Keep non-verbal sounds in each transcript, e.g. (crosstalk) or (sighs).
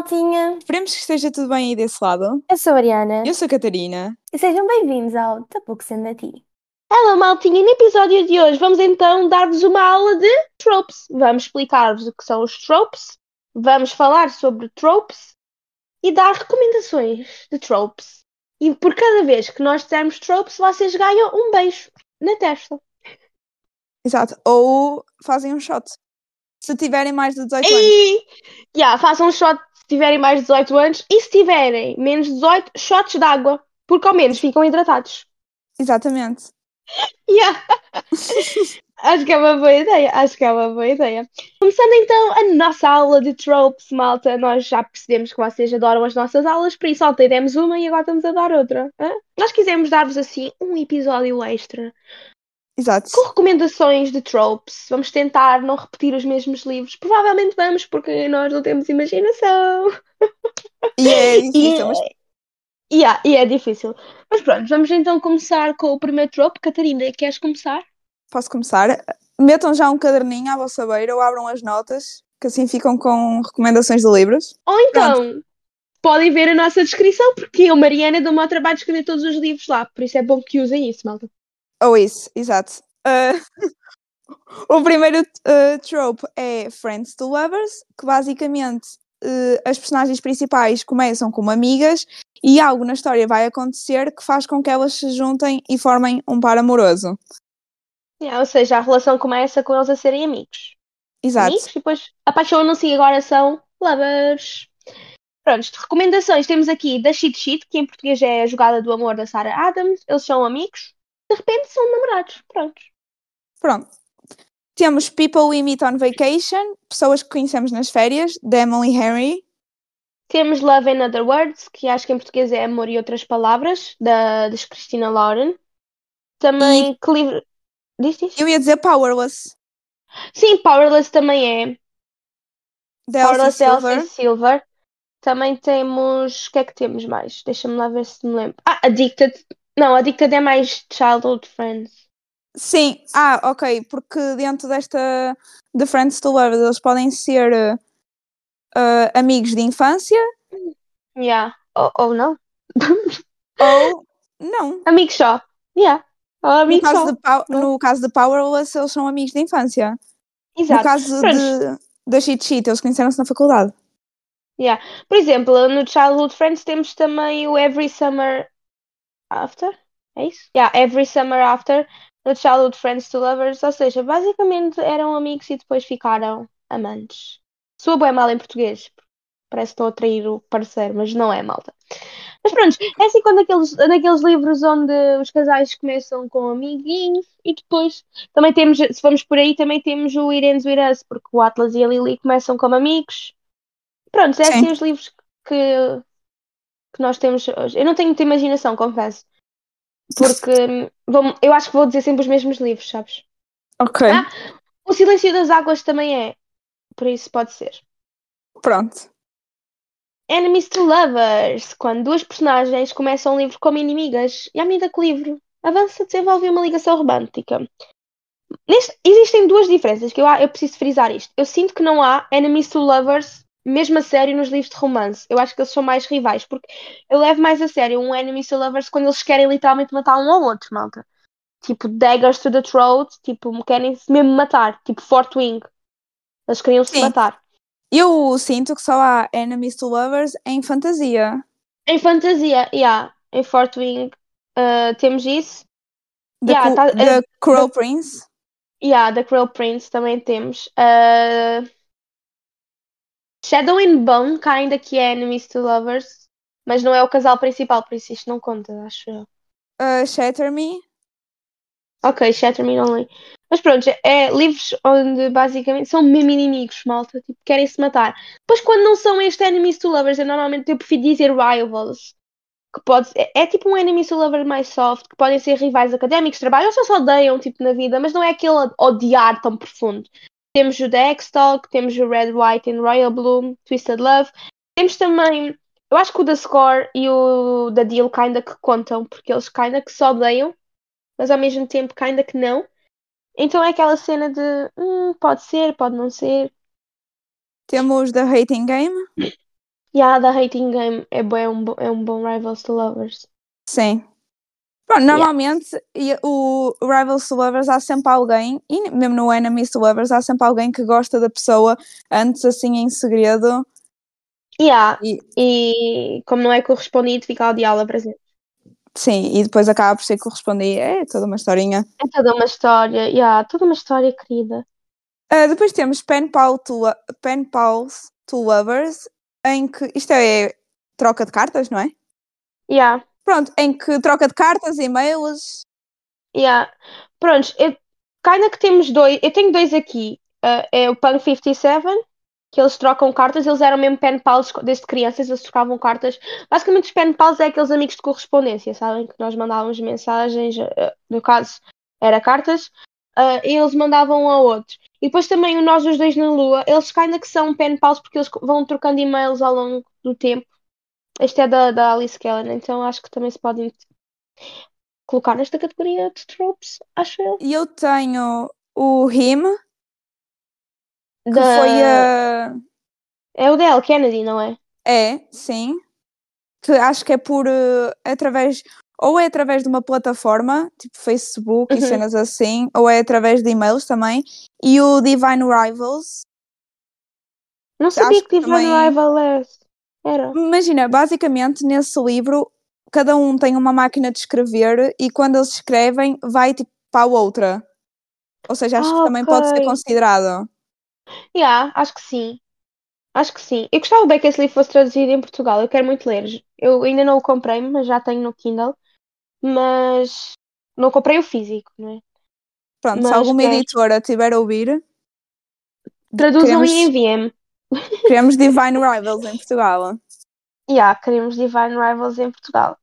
maltinha! Esperemos que esteja tudo bem aí desse lado. Eu sou a Ariana Eu sou a Catarina. e sejam bem-vindos ao Tapuco Sendo a Ti. Hello, maltinha! No episódio de hoje vamos então dar-vos uma aula de tropes. Vamos explicar-vos o que são os tropes, vamos falar sobre tropes e dar recomendações de tropes. E por cada vez que nós dissermos tropes, vocês ganham um beijo na testa. Exato. Ou fazem um shot. Se tiverem mais de 18 anos. E yeah, façam um shot tiverem mais de 18 anos e se tiverem menos de 18, shots de água, porque ao menos ficam hidratados. Exatamente. (laughs) Yeah. (laughs) Acho que é uma boa ideia. Acho que é uma boa ideia. Começando então a nossa aula de tropes, malta. Nós já percebemos que vocês adoram as nossas aulas, por isso ontem demos uma e agora estamos a dar outra. hã? Nós quisemos dar-vos assim um episódio extra Exato. com recomendações de tropes. Vamos tentar não repetir os mesmos livros. Provavelmente vamos, porque nós não temos imaginação. E é (laughs) difícil, mas E é- e é difícil. Mas pronto, vamos então começar com o primeiro trope. Catarina, queres começar? posso começar. Metam já um caderninho à vossa beira ou abram as notas, que assim ficam com recomendações de livros. Ou então, podem ver a nossa descrição, porque eu, Mariana, dou-me ao trabalho de escrever todos os livros lá. Por isso é bom que usem isso, malta. Ou isso, exato. Ah, (laughs) o primeiro ah, trope é Friends to Lovers, que basicamente ah, as personagens principais começam como amigas e algo na história vai acontecer que faz com que elas se juntem e formem um par amoroso. Yeah, ou seja, a relação começa com eles a serem amigos. Exato. Amigos e depois apaixonam-se e agora são lovers. Pronto, recomendações temos aqui da Cheat Sheet, que em português é a jogada do amor da Sarah Adams. Eles são amigos. De repente são namorados. Pronto. Pronto. Temos People We Meet on Vacation, pessoas que conhecemos nas férias, Emily Henry. Temos Love in Other Words, que acho que em português é Amor e Outras Palavras, da, das Christina Lauren. Também, que livro... Diz, diz? Eu ia dizer Powerless, Sim, Powerless também é. da Powerless Silver. Elsie Silver. Também temos... O que é que temos mais? Deixa-me lá ver se me lembro. Ah, Addicted. Não, Addicted é mais Childhood Friends. Sim, ah, ok, porque dentro desta The Friends to Lovers eles podem ser eh, amigos de infância Yeah. Ou, ou não? (laughs) ou não. Amigos só. Yeah. Ou No amigos caso, só. de no caso de Powerless, eles são amigos de infância. No Exato. caso Pronto. de, da Cheat Sheet, eles conheceram-se na faculdade. Yeah. Por exemplo, no Childhood Friends temos também o Every Summer After. É isso? Yeah, Every Summer After. No Childhood Friends to Lovers. Ou seja, basicamente eram amigos e depois ficaram amantes. Soa bem mal em português. Parece que estou a trair o parceiro, mas não é, malta. Mas pronto, é assim quando aqueles, naqueles livros onde os casais começam com amiguinhos e depois também temos, se vamos por aí, também temos o With Us, porque o Atlas e a Lily começam como amigos. Pronto, é Sim. assim os livros que, que nós temos hoje. Eu não tenho muita imaginação, confesso. (laughs) Porque hum, vou- eu acho que vou dizer sempre os mesmos livros, sabes? Ok, Ah. O Silêncio das Águas também é. Por isso pode ser. pronto. Enemies to Lovers. Quando duas personagens começam um livro como inimigas e à medida que o livro avança, desenvolve uma ligação romântica. Neste- existem duas diferenças que eu, eu preciso frisar isto. Eu sinto que não há Enemies to Lovers mesmo a sério nos livros de romance. Eu acho que eles são mais rivais, porque eu levo mais a sério um Enemies to Lovers quando eles querem literalmente matar um ao outro, malta. Tipo, daggers to the throat, tipo, querem-se mesmo matar, tipo, Fort Wing. Eles queriam se Sim. matar. Eu sinto que só há Enemies to Lovers em fantasia. Em fantasia, yeah. Em Fort Wing uh, temos isso. Da, Yeah, tá- da eh, Cruel Prince. Yeah, da Cruel Prince também temos. Uh, Shadow and Bone, que ainda que é Enemies to Lovers, mas não é o casal principal, por isso isto não conta, acho eu. Uh, Shatter Me. Ok, Shatter Me Only. Mas pronto, é livros onde basicamente são mesmo inimigos, malta, tipo, querem se matar. Depois, quando não são este Enemies to Lovers, eu normalmente eu prefiro dizer rivals. Que pode, é, é tipo um Enemies to Lover mais soft, que podem ser rivais académicos, trabalham, ou só se odeiam tipo, na vida, mas não é aquele odiar tão profundo. Temos o The X-Talk, temos o Red, White and Royal Bloom, Twisted Love. Temos também, eu acho que o The Score e o The Deal kinda que contam, porque eles kinda que se odeiam, mas ao mesmo tempo kinda que não. Então é aquela cena de hum, pode ser, pode não ser. Temos The Hating Game. Yeah, da Hating Game é, bué um, é um bom Rivals to Lovers. Sim. Pronto, normalmente e o Rivals to Lovers há sempre alguém, e mesmo no Enemies to Lovers há sempre alguém que gosta da pessoa antes assim em segredo. Yeah. E- E como não é correspondido, fica a odiá-la para sempre. Sim, e depois acaba por ser correspondido. É toda uma historinha. É toda uma história, yeah, toda uma história querida. Ah, depois temos Pen, Pal to Pen Pals to Lovers, em que isto é troca de cartas, não é? Yeah, Pronto, em que troca de cartas, e-mails. yeah. Prontos, eu, que temos dois, eu tenho dois aqui. Ah, é o Punk 57, que eles trocam cartas, eles eram mesmo pen pals desde crianças, eles trocavam cartas. Basicamente, os pen pals é aqueles amigos de correspondência, sabem? Que nós mandávamos mensagens, ah, no caso, era cartas, ah, e eles mandavam um ao outro. E depois também o Nós os Dois na Lua, eles ainda que são pen pals porque eles vão trocando e-mails ao longo do tempo. Este é da, da Alice Keller, então acho que também se podem colocar nesta categoria de tropes, acho eu. E eu tenho o Him, que Da- foi a. É o dela, Kennedy, não é? É, sim. Que acho que é por. eh, através. Ou é através de uma plataforma, tipo Facebook e Uhum. cenas assim, ou é através de e-mails também. E o Divine Rivals, Não sabia Acho que Divine também- Rival era. Imagina, basicamente nesse livro, cada um tem uma máquina de escrever e quando eles escrevem, vai tipo para a outra. Ou seja, acho Ah, que também pode ser considerado. Yeah, acho que sim. Acho que sim. Eu gostava bem que esse livro fosse traduzido em Portugal. Eu quero muito ler. Eu ainda não o comprei, mas já tenho no Kindle. Mas não comprei o físico, não é? Pronto, se Mas alguma quero. editora tiver a ouvir, Traduzam queremos, e enviem-me. Queremos Divine Rivals em Portugal. Yeah, queremos Divine Rivals em Portugal.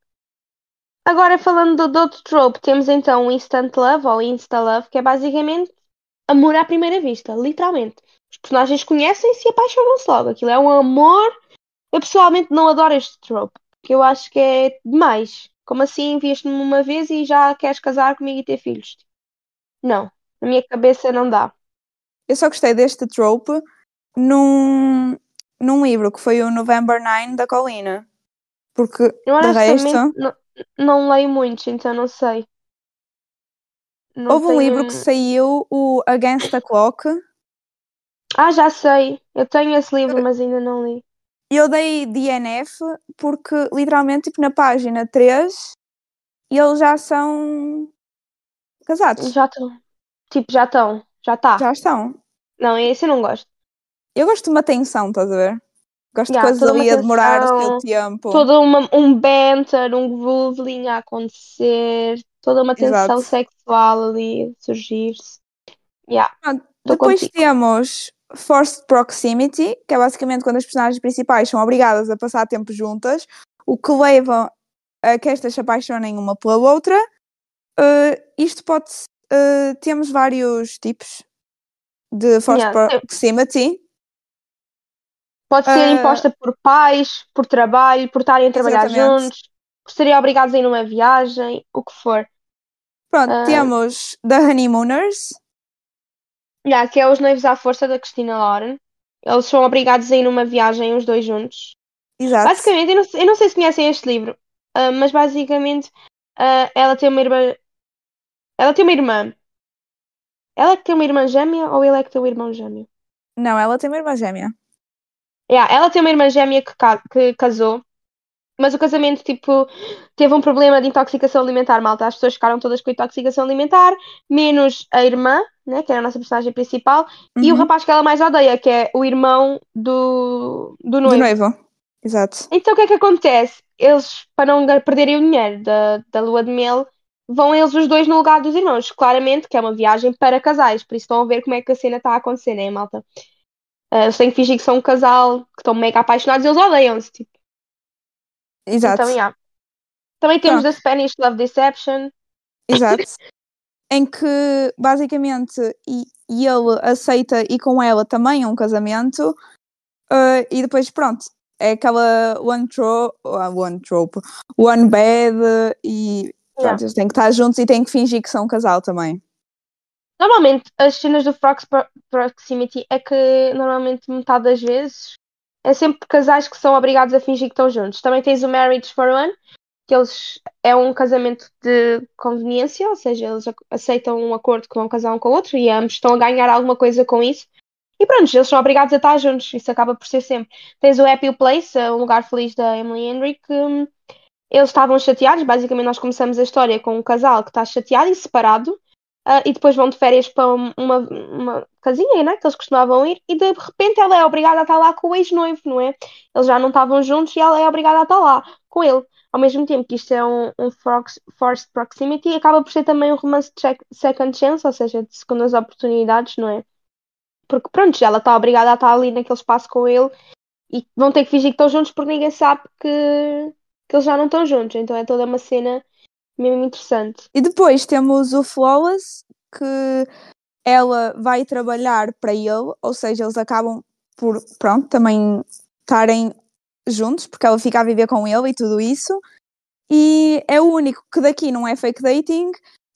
Agora, falando do, do outro trope, temos então o Instant Love ou Insta Love, que é basicamente amor à primeira vista, literalmente. Os personagens conhecem-se e apaixonam-se logo. Aquilo é um amor. Eu pessoalmente não adoro este trope, porque eu acho que é demais. Como assim, vieste-me uma vez e já queres casar comigo e ter filhos? Não, na minha cabeça não dá. Eu só gostei deste trope num, num livro que foi o November 9 da Colina. Porque Eu de resto, não, não leio muitos, então não sei. Não houve um livro tenho- que saiu, o Against the Clock, Ah, já sei. Eu tenho esse livro, mas ainda não li. eu dei DNF porque literalmente tipo, na página 3 eles já são casados. Já estão. Tipo, já estão. Já está. Já estão. Não, esse eu não gosto. Eu gosto de uma tensão, estás a ver? Gosto Já, de coisas ali a demorar o seu tempo. Todo uma, um banter, um grooving a acontecer. Toda uma tensão Exato. sexual ali a surgir-se. Yeah. Pronto, Tô Depois contigo. temos Forced Proximity, que é basicamente quando as personagens principais são obrigadas a passar tempo juntas, o que leva a que estas se apaixonem uma pela outra. Uh, isto pode. uh, temos vários tipos de Forced Yeah, Proximity. Pode ser Ah, imposta por pais, por trabalho, por estarem a trabalhar Exatamente. juntos, por serem obrigados a ir numa viagem, o que for. Pronto, Ah. temos The Honeymooners. Yeah, que é Os Noivos à Força da Christina Lauren. Eles são obrigados a ir numa viagem os dois juntos. Exato. Basicamente, eu não, sei- eu não sei se conhecem este livro, ah, mas basicamente ela tem uma irmã. Ela tem uma irmã. Ela é que tem uma irmã gêmea ou ele é que tem um irmão gêmeo? Não, ela tem uma irmã gêmea. Yeah, ela tem uma irmã gêmea que, ca- que casou, mas o casamento tipo, teve um problema de intoxicação alimentar, malta. As pessoas ficaram todas com intoxicação alimentar, menos a irmã, né, que era a nossa personagem principal, e o Uhum. rapaz que ela mais odeia, que é o irmão do, do Do noivo. noivo. Exato. Então o que é que acontece? Eles, para não perderem o dinheiro da, da lua de mel, vão eles os dois no lugar dos irmãos. Claramente que é uma viagem para casais, por isso estão a ver como é que a cena está a acontecer, né, malta? Ah, eles têm que fingir que são um casal, que estão mega apaixonados e eles odeiam-se, tipo. Exato. Então, yeah. Também temos Pronto. The Spanish Love Deception. Exato. (laughs) em que basicamente e, e ele aceita e com ela também um casamento uh, e depois pronto é aquela one trope, one trope, one bed e pronto, Yeah. eles têm que estar juntos e têm que fingir que são um casal também. Normalmente, as cenas do Frogs Pro- Proximity é que normalmente metade das vezes é sempre casais que são obrigados a fingir que estão juntos. Também tens o Marriage for One, que eles é um casamento de conveniência, ou seja, eles aceitam um acordo que vão casar um com o outro e ambos estão a ganhar alguma coisa com isso. E pronto, eles são obrigados a estar juntos, isso acaba por ser sempre. Tens o Happy Place, um lugar feliz da Emily Henry, que hum, eles estavam chateados. Basicamente, nós começamos a história com um casal que está chateado e separado, uh, e depois vão de férias para uma, uma casinha né, que eles costumavam ir, e de repente ela é obrigada a estar lá com o ex-noivo, não é? Eles já não estavam juntos e ela é obrigada a estar lá com ele. Ao mesmo tempo que isto é um, um forced proximity, acaba por ser também um romance de second chance, ou seja, de segundas oportunidades, não é? Porque pronto, ela está obrigada a estar ali naquele espaço com ele e vão ter que fingir que estão juntos porque ninguém sabe que, que eles já não estão juntos. Então é toda uma cena mesmo interessante. E depois temos o Flawless, que ela vai trabalhar para ele, ou seja, eles acabam por, pronto, também estarem juntos, porque ela fica a viver com ele e tudo isso. E é o único que daqui não é fake dating,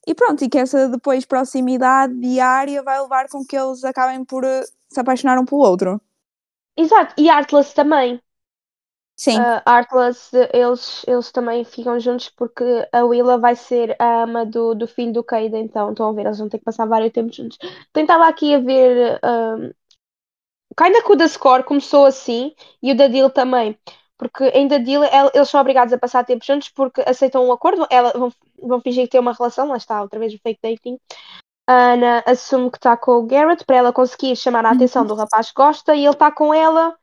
e pronto, e que essa depois proximidade diária vai levar com que eles acabem por uh, se apaixonar um pelo outro. Exato, e Artless também. Sim. Uh, Artless, eles, eles também ficam juntos porque a Willa vai ser a ama do, do filho do Cade, então estão a ver, eles vão ter que passar vários tempos juntos. Tentava aqui a ver. Um, Kinda que o da Score começou assim e o da Deal também porque ainda deal, eles são obrigados a passar tempo juntos porque aceitam um acordo, ela, vão, vão fingir que têm uma relação, lá está, outra vez o fake dating. A Ana assume que está com o Garrett para ela conseguir chamar a uhum. atenção do rapaz que gosta e ele está com ela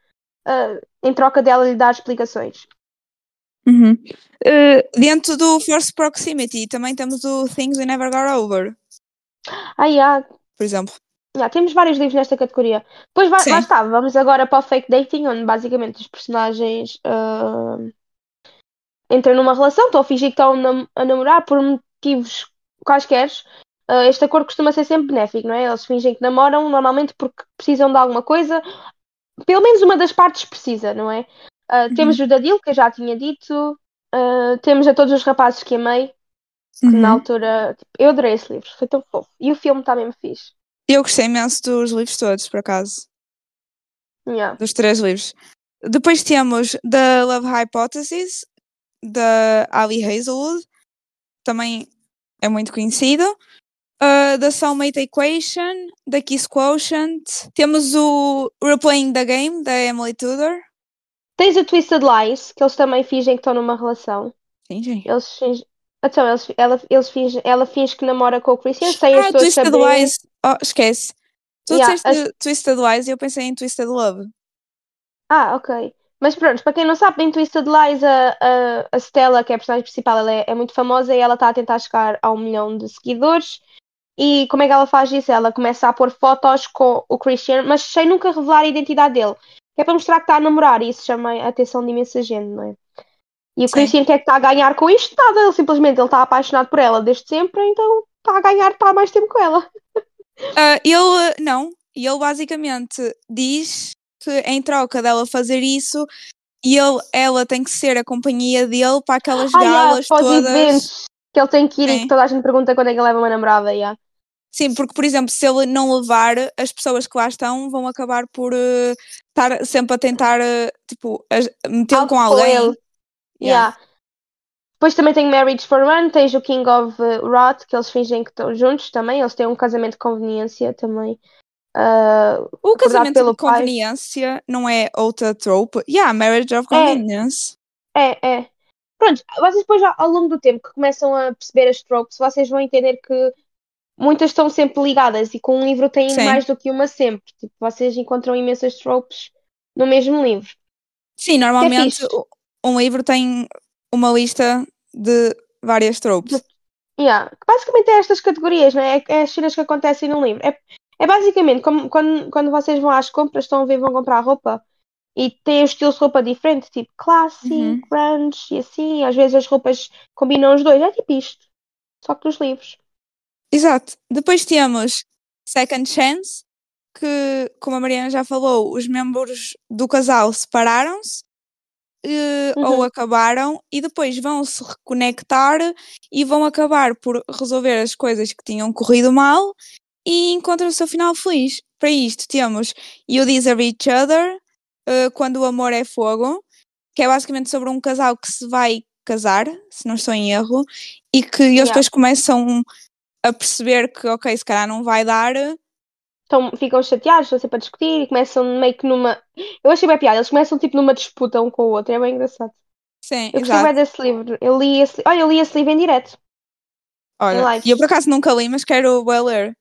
uh, em troca dela lhe dar explicações. Uhum. Uh, dentro do Force Proximity também temos o Things We Never Got Over. Ah, yeah. Por exemplo. Yeah, temos vários livros nesta categoria. Depois lá, lá está, vamos agora para o fake dating, onde basicamente os personagens uh, entram numa relação, estão a fingir que estão a namorar por motivos quaisquer. Uh, este acordo costuma ser sempre benéfico, não é? Eles fingem que namoram normalmente porque precisam de alguma coisa, pelo menos uma das partes precisa, não é? Uh, uhum. Temos o Dadil, que eu já tinha dito, uh, temos a todos os rapazes que amei, que uhum. na altura tipo, eu adorei esse livro, foi tão fofo. E o filme também me fiz. Eu gostei imenso dos livros todos, por acaso. Yeah. Dos três livros. Depois temos The Love Hypothesis, da Ali Hazelwood. Também é muito conhecido. Uh, the Soulmate Equation, da Kiss Quotient. Temos o Replaying the Game, da Emily Tudor. Tens o Twisted Lies, que eles também fingem que estão numa relação. Sim, sim. Eles fingem, então, eles, ela, eles finge, ela finge que namora com o Christian sem ah, as pessoas Twisted saberem. Lies. Oh, esquece. Tu Yeah, disseste Twisted Lies e eu pensei em Twisted Love. Ah, ok. Mas pronto, para quem não sabe, em Twisted Lies, a, a, a Stella, que é a personagem principal, ela é, é muito famosa e ela está a tentar chegar a um milhão de seguidores. E como é que ela faz isso? Ela começa a pôr fotos com o Christian, mas sem nunca revelar a identidade dele. Que é para mostrar que está a namorar e isso chama a atenção de imensa gente, não é? E o Sim. Christian quer que está a ganhar com isto? Nada, ele simplesmente ele está apaixonado por ela desde sempre, então está a ganhar, está há mais tempo com ela. Ah, ele, não, ele basicamente diz que em troca dela fazer isso, ele, ela tem que ser a companhia dele para aquelas Ah, yeah, galas os todas. eventos que ele tem que ir e que toda a gente pergunta quando é que ele leva uma namorada. Yeah. Sim, porque, por exemplo, se ele não levar, as pessoas que lá estão vão acabar por eh, estar sempre a tentar, eh, tipo, metê-lo com alguém. ele. Yeah. Depois também tem Marriage for One, tens o King of uh, Rot, que eles fingem que estão juntos também, eles têm um casamento de conveniência também. Uh, O casamento pelo de pai. conveniência não é outra trope? Yeah, marriage of convenience. É, é. Pronto, vocês depois ao longo do tempo que começam a perceber as tropes, vocês vão entender que muitas estão sempre ligadas e com um livro tem Sim. mais do que uma sempre. Tipo, vocês encontram imensas tropes no mesmo livro. Sim, normalmente fixe. o- um livro tem uma lista de várias tropes. Yeah. Basicamente é estas categorias, não é? É as cenas que acontecem no livro. É, é basicamente como quando, quando vocês vão às compras, estão a ver, vão comprar roupa e têm estilos de roupa diferente, tipo classy, Uhum. grunge e assim. Às vezes as roupas combinam os dois. É tipo isto. Só que nos livros. Exato. Depois temos Second Chance, que, como a Mariana já falou, os membros do casal separaram-se eh, Uhum. ou acabaram e depois vão se reconectar e vão acabar por resolver as coisas que tinham corrido mal e encontram o seu final feliz. Para isto temos You Deserve Each Other, uh, Quando o Amor é Fogo, que é basicamente sobre um casal que se vai casar, se não estou em erro, e que eles Yeah. depois começam a perceber que, ok, se calhar não vai dar. Então ficam chateados, estão sempre a discutir e começam meio que numa. Eu achei bem piada, eles começam tipo numa disputa um com o outro, é bem engraçado. Sim, Eu gostei bem desse livro. Eu li esse. Olha, eu li esse livro em direto. Olha, e eu por acaso nunca li, mas quero bué ler.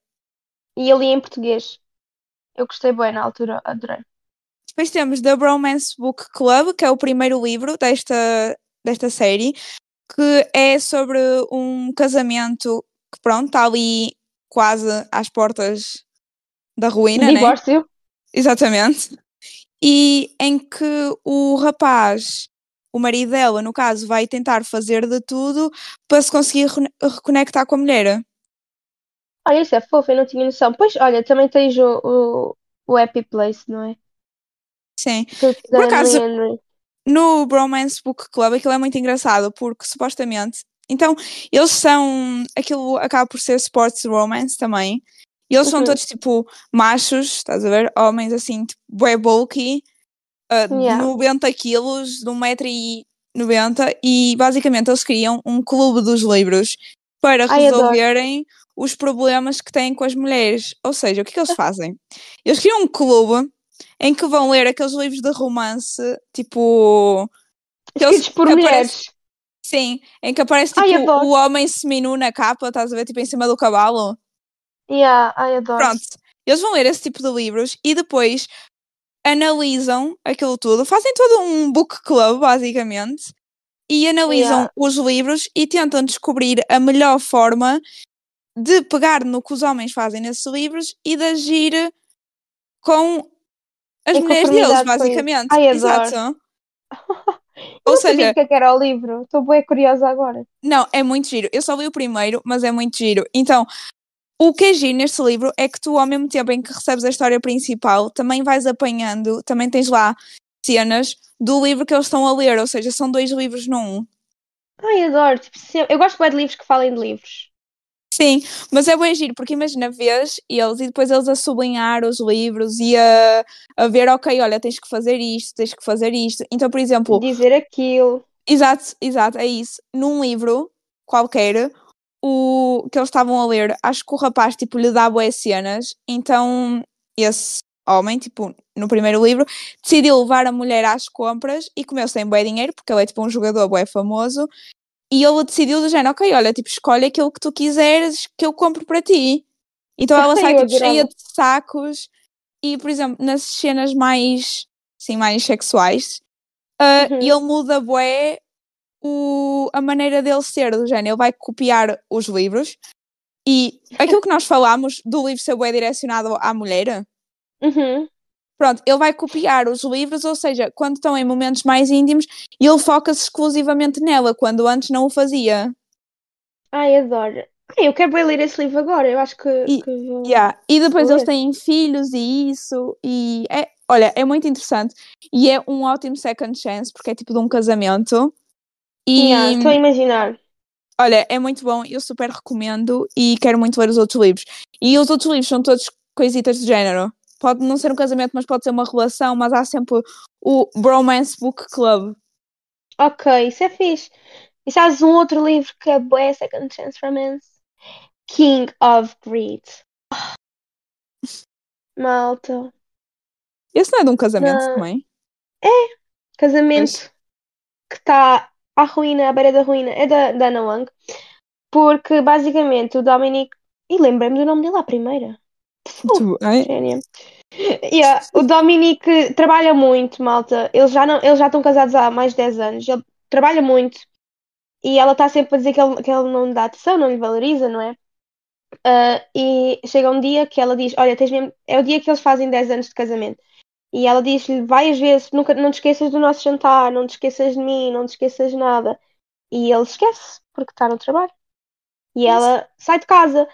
E eu li em português. Eu gostei bem na altura, adorei. Depois temos The Bromance Book Club, que é o primeiro livro desta, desta série, que é sobre um casamento que, pronto, está ali quase às portas da ruína, né? Divórcio. Exatamente. E em que o rapaz, o marido dela, no caso, vai tentar fazer de tudo para se conseguir reconectar com a mulher. Olha, isso é fofo, eu não tinha noção. Pois, olha, também tens o, o, o Happy Place, não é? Sim. Por acaso- no Bromance Book Club aquilo é muito engraçado porque supostamente então eles são aquilo acaba por ser sports romance também e eles são Uhum. todos tipo machos estás a ver homens assim tipo bué bulky uh, de Yeah. 90 quilos de 1,90m e basicamente eles criam um clube dos livros para Ai, adoro. resolverem os problemas que têm com as mulheres ou seja o que é que eles fazem eles criam um clube em que vão ler aqueles livros de romance, tipo. aqueles por mulheres. Sim, em que aparece tipo Ai, o homem seminu na capa, estás a ver, tipo em cima do cavalo. Yeah, ai, adoro. Pronto, eles vão ler esse tipo de livros e depois analisam aquilo tudo, fazem todo um book club, basicamente, e analisam Yeah. os livros e tentam descobrir a melhor forma de pegar no que os homens fazem nesses livros e de agir com as Em mulheres deles, basicamente. Ai. Exato. (laughs) Eu Ou não sabia seja, o que é que era o livro. Estou bem curiosa agora. não, é muito giro. Eu só li o primeiro, mas é muito giro. Então, o que é giro neste livro é que tu, ao mesmo tempo em que recebes a história principal, também vais apanhando, também tens lá cenas do livro que eles estão a ler, ou seja, são dois livros num. Ai, adoro. Tipo, Eu gosto bem de livros que falem de livros. Sim, mas é bem giro, porque imagina, vês eles e depois eles a sublinhar os livros e a, a ver, ok, olha, tens que fazer isto, tens que fazer isto. Então, por exemplo, Dizer aquilo. Exato, exato, é isso. Num livro qualquer, o que eles estavam a ler, acho que o rapaz tipo lhe dá boas cenas, então esse homem, tipo, no primeiro livro, decidiu levar a mulher às compras e comeu sem bem dinheiro, porque ele é tipo um jogador bué famoso, e ele decidiu do género, ok, olha, tipo, escolhe aquilo que tu quiseres que eu compro para ti. Então ela Ai, sai tipo cheia de sacos e, por exemplo, nas cenas mais, assim, mais sexuais, ah, Uhum. ele muda bué o, a maneira dele ser, do género, ele vai copiar os livros e (laughs) aquilo que nós falámos do livro ser bué direcionado à mulher, Uhum. Pronto, ele vai copiar os livros, ou seja, quando estão em momentos mais íntimos, ele foca-se exclusivamente nela, quando antes não o fazia. Ai, adoro. Ai, eu quero bem ler esse livro agora. Eu acho que, E- que vou. Yeah. E depois eles têm filhos e isso, e é, olha, é muito interessante. E é um ótimo second chance, porque é tipo de um casamento. E Yeah, Estou a imaginar. olha, é muito bom, eu super recomendo e quero muito ler os outros livros. E os outros livros são todos coisitas de género. Pode não ser um casamento, mas pode ser uma relação, mas há sempre o Bromance Book Club. Ok, isso é fixe. E sabes um outro livro que é bué Second Chance Romance? King of Greed. (sighs) Malta. Esse não é de um casamento Não. também? Casamento que está à ruína, à beira da ruína. É da, da Ana Wang. Porque basicamente o Dominic. E lembrei-me do nome dele à primeira. Gênia. Yeah, O Dominic trabalha muito, malta. Eles já não, eles já estão casados há mais de 10 anos. Ele trabalha muito. E ela está sempre a dizer que ele, que ele não lhe dá atenção, não lhe valoriza, não é? Ah, e chega um dia que ela diz: Olha, tens mesmo... é o dia que eles fazem 10 anos de casamento. E ela diz-lhe várias vezes: nunca, Não te esqueças do nosso jantar, não te esqueças de mim, não te esqueças de nada. E ele esquece, porque está no trabalho. E Mas- ela sai de casa.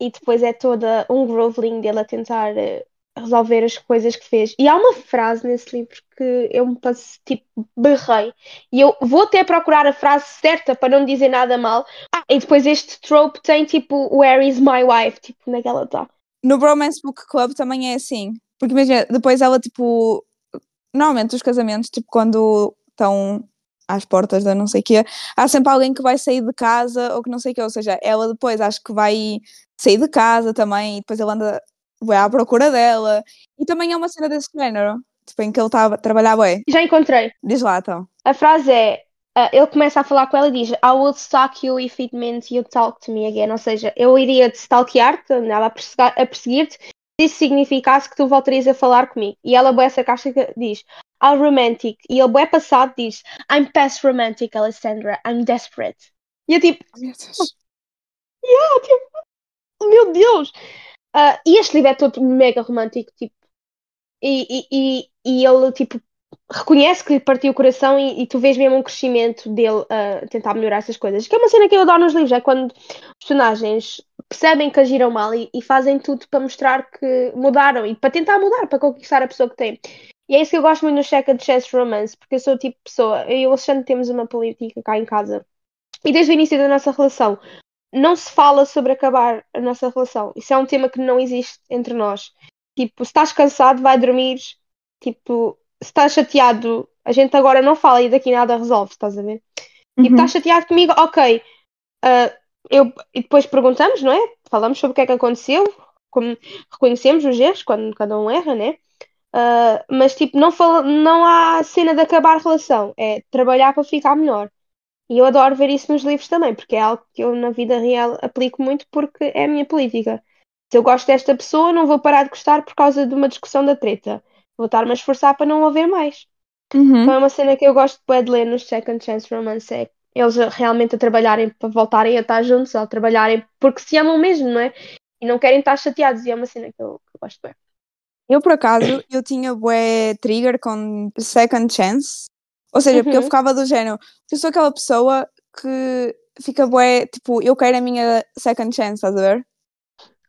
E depois é toda um groveling dele a tentar eh, resolver as coisas que fez. E há uma frase nesse livro que eu me passe, tipo, berrei. E eu vou até procurar a frase certa para não dizer nada mal. Ah, e depois este trope tem tipo Where is my wife? Tipo, naquela tá. No Bromance Book Club também é assim. Porque imagina, depois ela tipo. normalmente os casamentos, tipo, quando estão às portas da não sei o quê, há sempre alguém que vai sair de casa ou que não sei o quê, ou seja, ela depois acho que vai sair de casa também e depois ele anda bué, à procura dela. E também é uma cena desse género, tipo, em que ele estava a trabalhar bué. Já encontrei. Diz lá, então. A frase é: ah, ele começa a falar com ela e diz: I will stalk you if it means you talk to me again. Ou seja, eu iria te stalkear-te, andava a perseguir- a perseguir-te, se isso significasse que tu voltarias a falar comigo. E ela, bué sarcástica, diz: How romantic. E ele, bué passado, diz: I'm past romantic, Alessandra. I'm desperate. E eu, tipo, Meu Deus. yeah, tipo, meu Deus! Ah, e este livro é todo mega romântico, tipo, e, e, e, e ele, tipo, reconhece que lhe partiu o coração e, e tu vês mesmo um crescimento dele a tentar melhorar essas coisas. Que é uma cena que eu adoro nos livros, é quando os personagens percebem que agiram mal e, e fazem tudo para mostrar que mudaram e para tentar mudar, para conquistar a pessoa que tem. E é isso que eu gosto muito no Second Chance Romance, porque eu sou o tipo de pessoa, eu e o Alexandre temos uma política cá em casa. E desde o início da nossa relação, não se fala sobre acabar a nossa relação. Isso é um tema que não existe entre nós. Tipo, se estás cansado, vai dormir. Tipo, se estás chateado, a gente agora não fala e daqui nada resolve, estás a ver? Tipo, Uhum. estás chateado comigo? Ok. Ah, eu, e depois perguntamos, não é? Falamos sobre o que é que aconteceu, como reconhecemos os erros quando cada um erra, né? Ah, mas tipo, não, fala, não há cena de acabar a relação, é trabalhar para ficar melhor. E eu adoro ver isso nos livros também, porque é algo que eu na vida real aplico muito porque é a minha política. Se eu gosto desta pessoa, não vou parar de gostar por causa de uma discussão da treta. Vou estar-me a esforçar para não haver mais. Uhum. Então é uma cena que eu gosto de ler nos Second Chance Romance, é eles realmente a trabalharem para voltarem a estar juntos, a trabalharem porque se amam mesmo, não é? E não querem estar chateados, e é uma cena que eu, que eu gosto bem. Eu, por acaso, eu tinha bué trigger com second chance. Ou seja, porque eu Uhum. ficava do género. Eu sou aquela pessoa que fica bué, tipo, eu quero a minha second chance, estás a ver?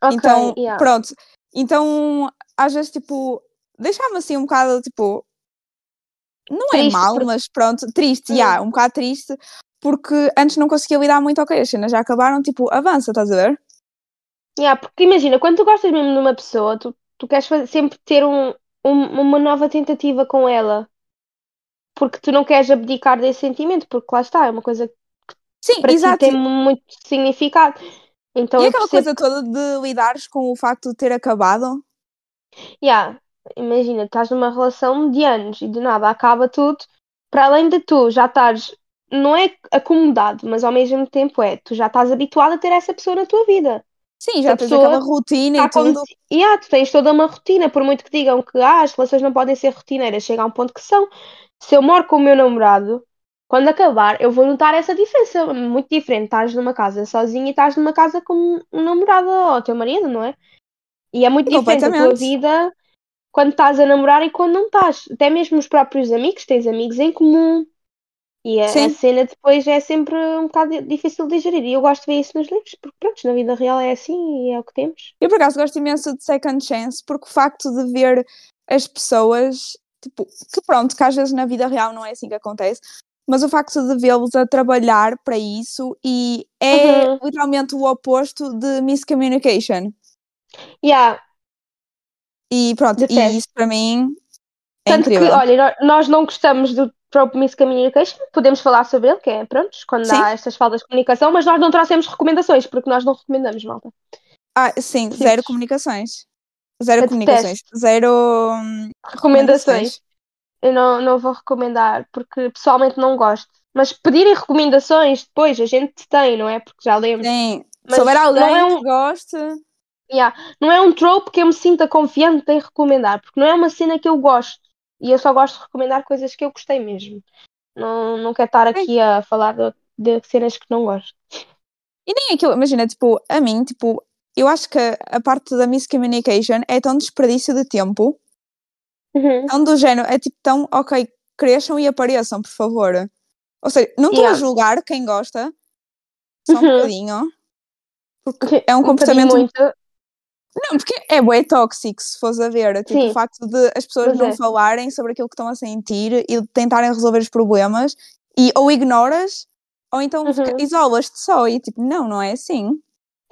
Ok, então, yeah. pronto. Então, às vezes, tipo, deixava-me assim um bocado, tipo, não é Triste, mal, porque- mas pronto, triste, já, um bocado triste, porque antes não conseguia lidar muito, ok, as cenas já acabaram, tipo, avança, estás a ver? Yeah, porque imagina, quando tu gostas mesmo de uma pessoa, tu, tu queres fazer- sempre ter um, um- uma nova tentativa com ela. Porque tu não queres abdicar desse sentimento, porque lá está, é uma coisa que Sim, para ti exato. tem muito significado. Então E aquela percebo coisa toda de lidares com o facto de ter acabado. Yeah, imagina, estás numa relação de anos e de nada acaba tudo. Para além de tu já estás, não é acomodado, mas ao mesmo tempo é, tu já estás habituado a ter essa pessoa na tua vida. Sim, já a tens aquela rotina Tá e tudo. como- Yeah, tu tens toda uma rotina, por muito que digam que ah, as relações não podem ser rotineiras, chega a um ponto que são. Se eu moro com o meu namorado, quando acabar, eu vou notar essa diferença, muito diferente. Estás numa casa sozinha e estás numa casa com um namorado ou teu marido, não é? E é muito diferente a tua vida quando estás a namorar e quando não estás. Até mesmo os próprios amigos, tens amigos em comum. E a, a cena depois é sempre um bocado difícil de digerir. E eu gosto de ver isso nos livros, porque pronto, na vida real é assim e é o que temos. Eu, por acaso, gosto imenso de Second Chance porque o facto de ver as pessoas, tipo, que pronto, que às vezes na vida real não é assim que acontece, mas o facto de vê-los a trabalhar para isso e é Uhum. literalmente o oposto de miscommunication. Yeah, E pronto, e isso para mim é Tanto incrível. que, olha, nó- nós não gostamos do Trope Miscommunication, podemos falar sobre ele, que é, pronto, quando Sim. há estas faltas de comunicação, mas nós não trouxemos recomendações, porque nós não recomendamos, malta. Ah, sim, Sim. zero comunicações. Zero Eu comunicações. Zero hum, Recomendações. Eu não, não vou recomendar, porque pessoalmente não gosto. Mas pedirem recomendações depois, a gente tem, não é? Porque já lemos. Sim. Mas Se houver alguém não é um- que goste. Yeah. Não é um trope que eu me sinta confiante em recomendar, porque não é uma cena que eu gosto. E eu só gosto de recomendar coisas que eu gostei mesmo. Não, não quero estar aqui a falar de, de cenas que não gosto. E nem aquilo, imagina, tipo, a mim, tipo, eu acho que a parte da miscommunication é tão desperdício de tempo, Uhum. tão do género, é tipo tão, ok, cresçam e apareçam, por favor. Ou seja, não estou a Yeah. julgar quem gosta, só um Uhum. bocadinho. Porque é um Um comportamento. muito. Não, porque é bué tóxico, se fores a ver. Tipo, Sim. o facto de as pessoas Pois não é. falarem sobre aquilo que estão a sentir e tentarem resolver os problemas e ou ignoras ou então Uhum. isolas-te só e tipo, não, não é assim.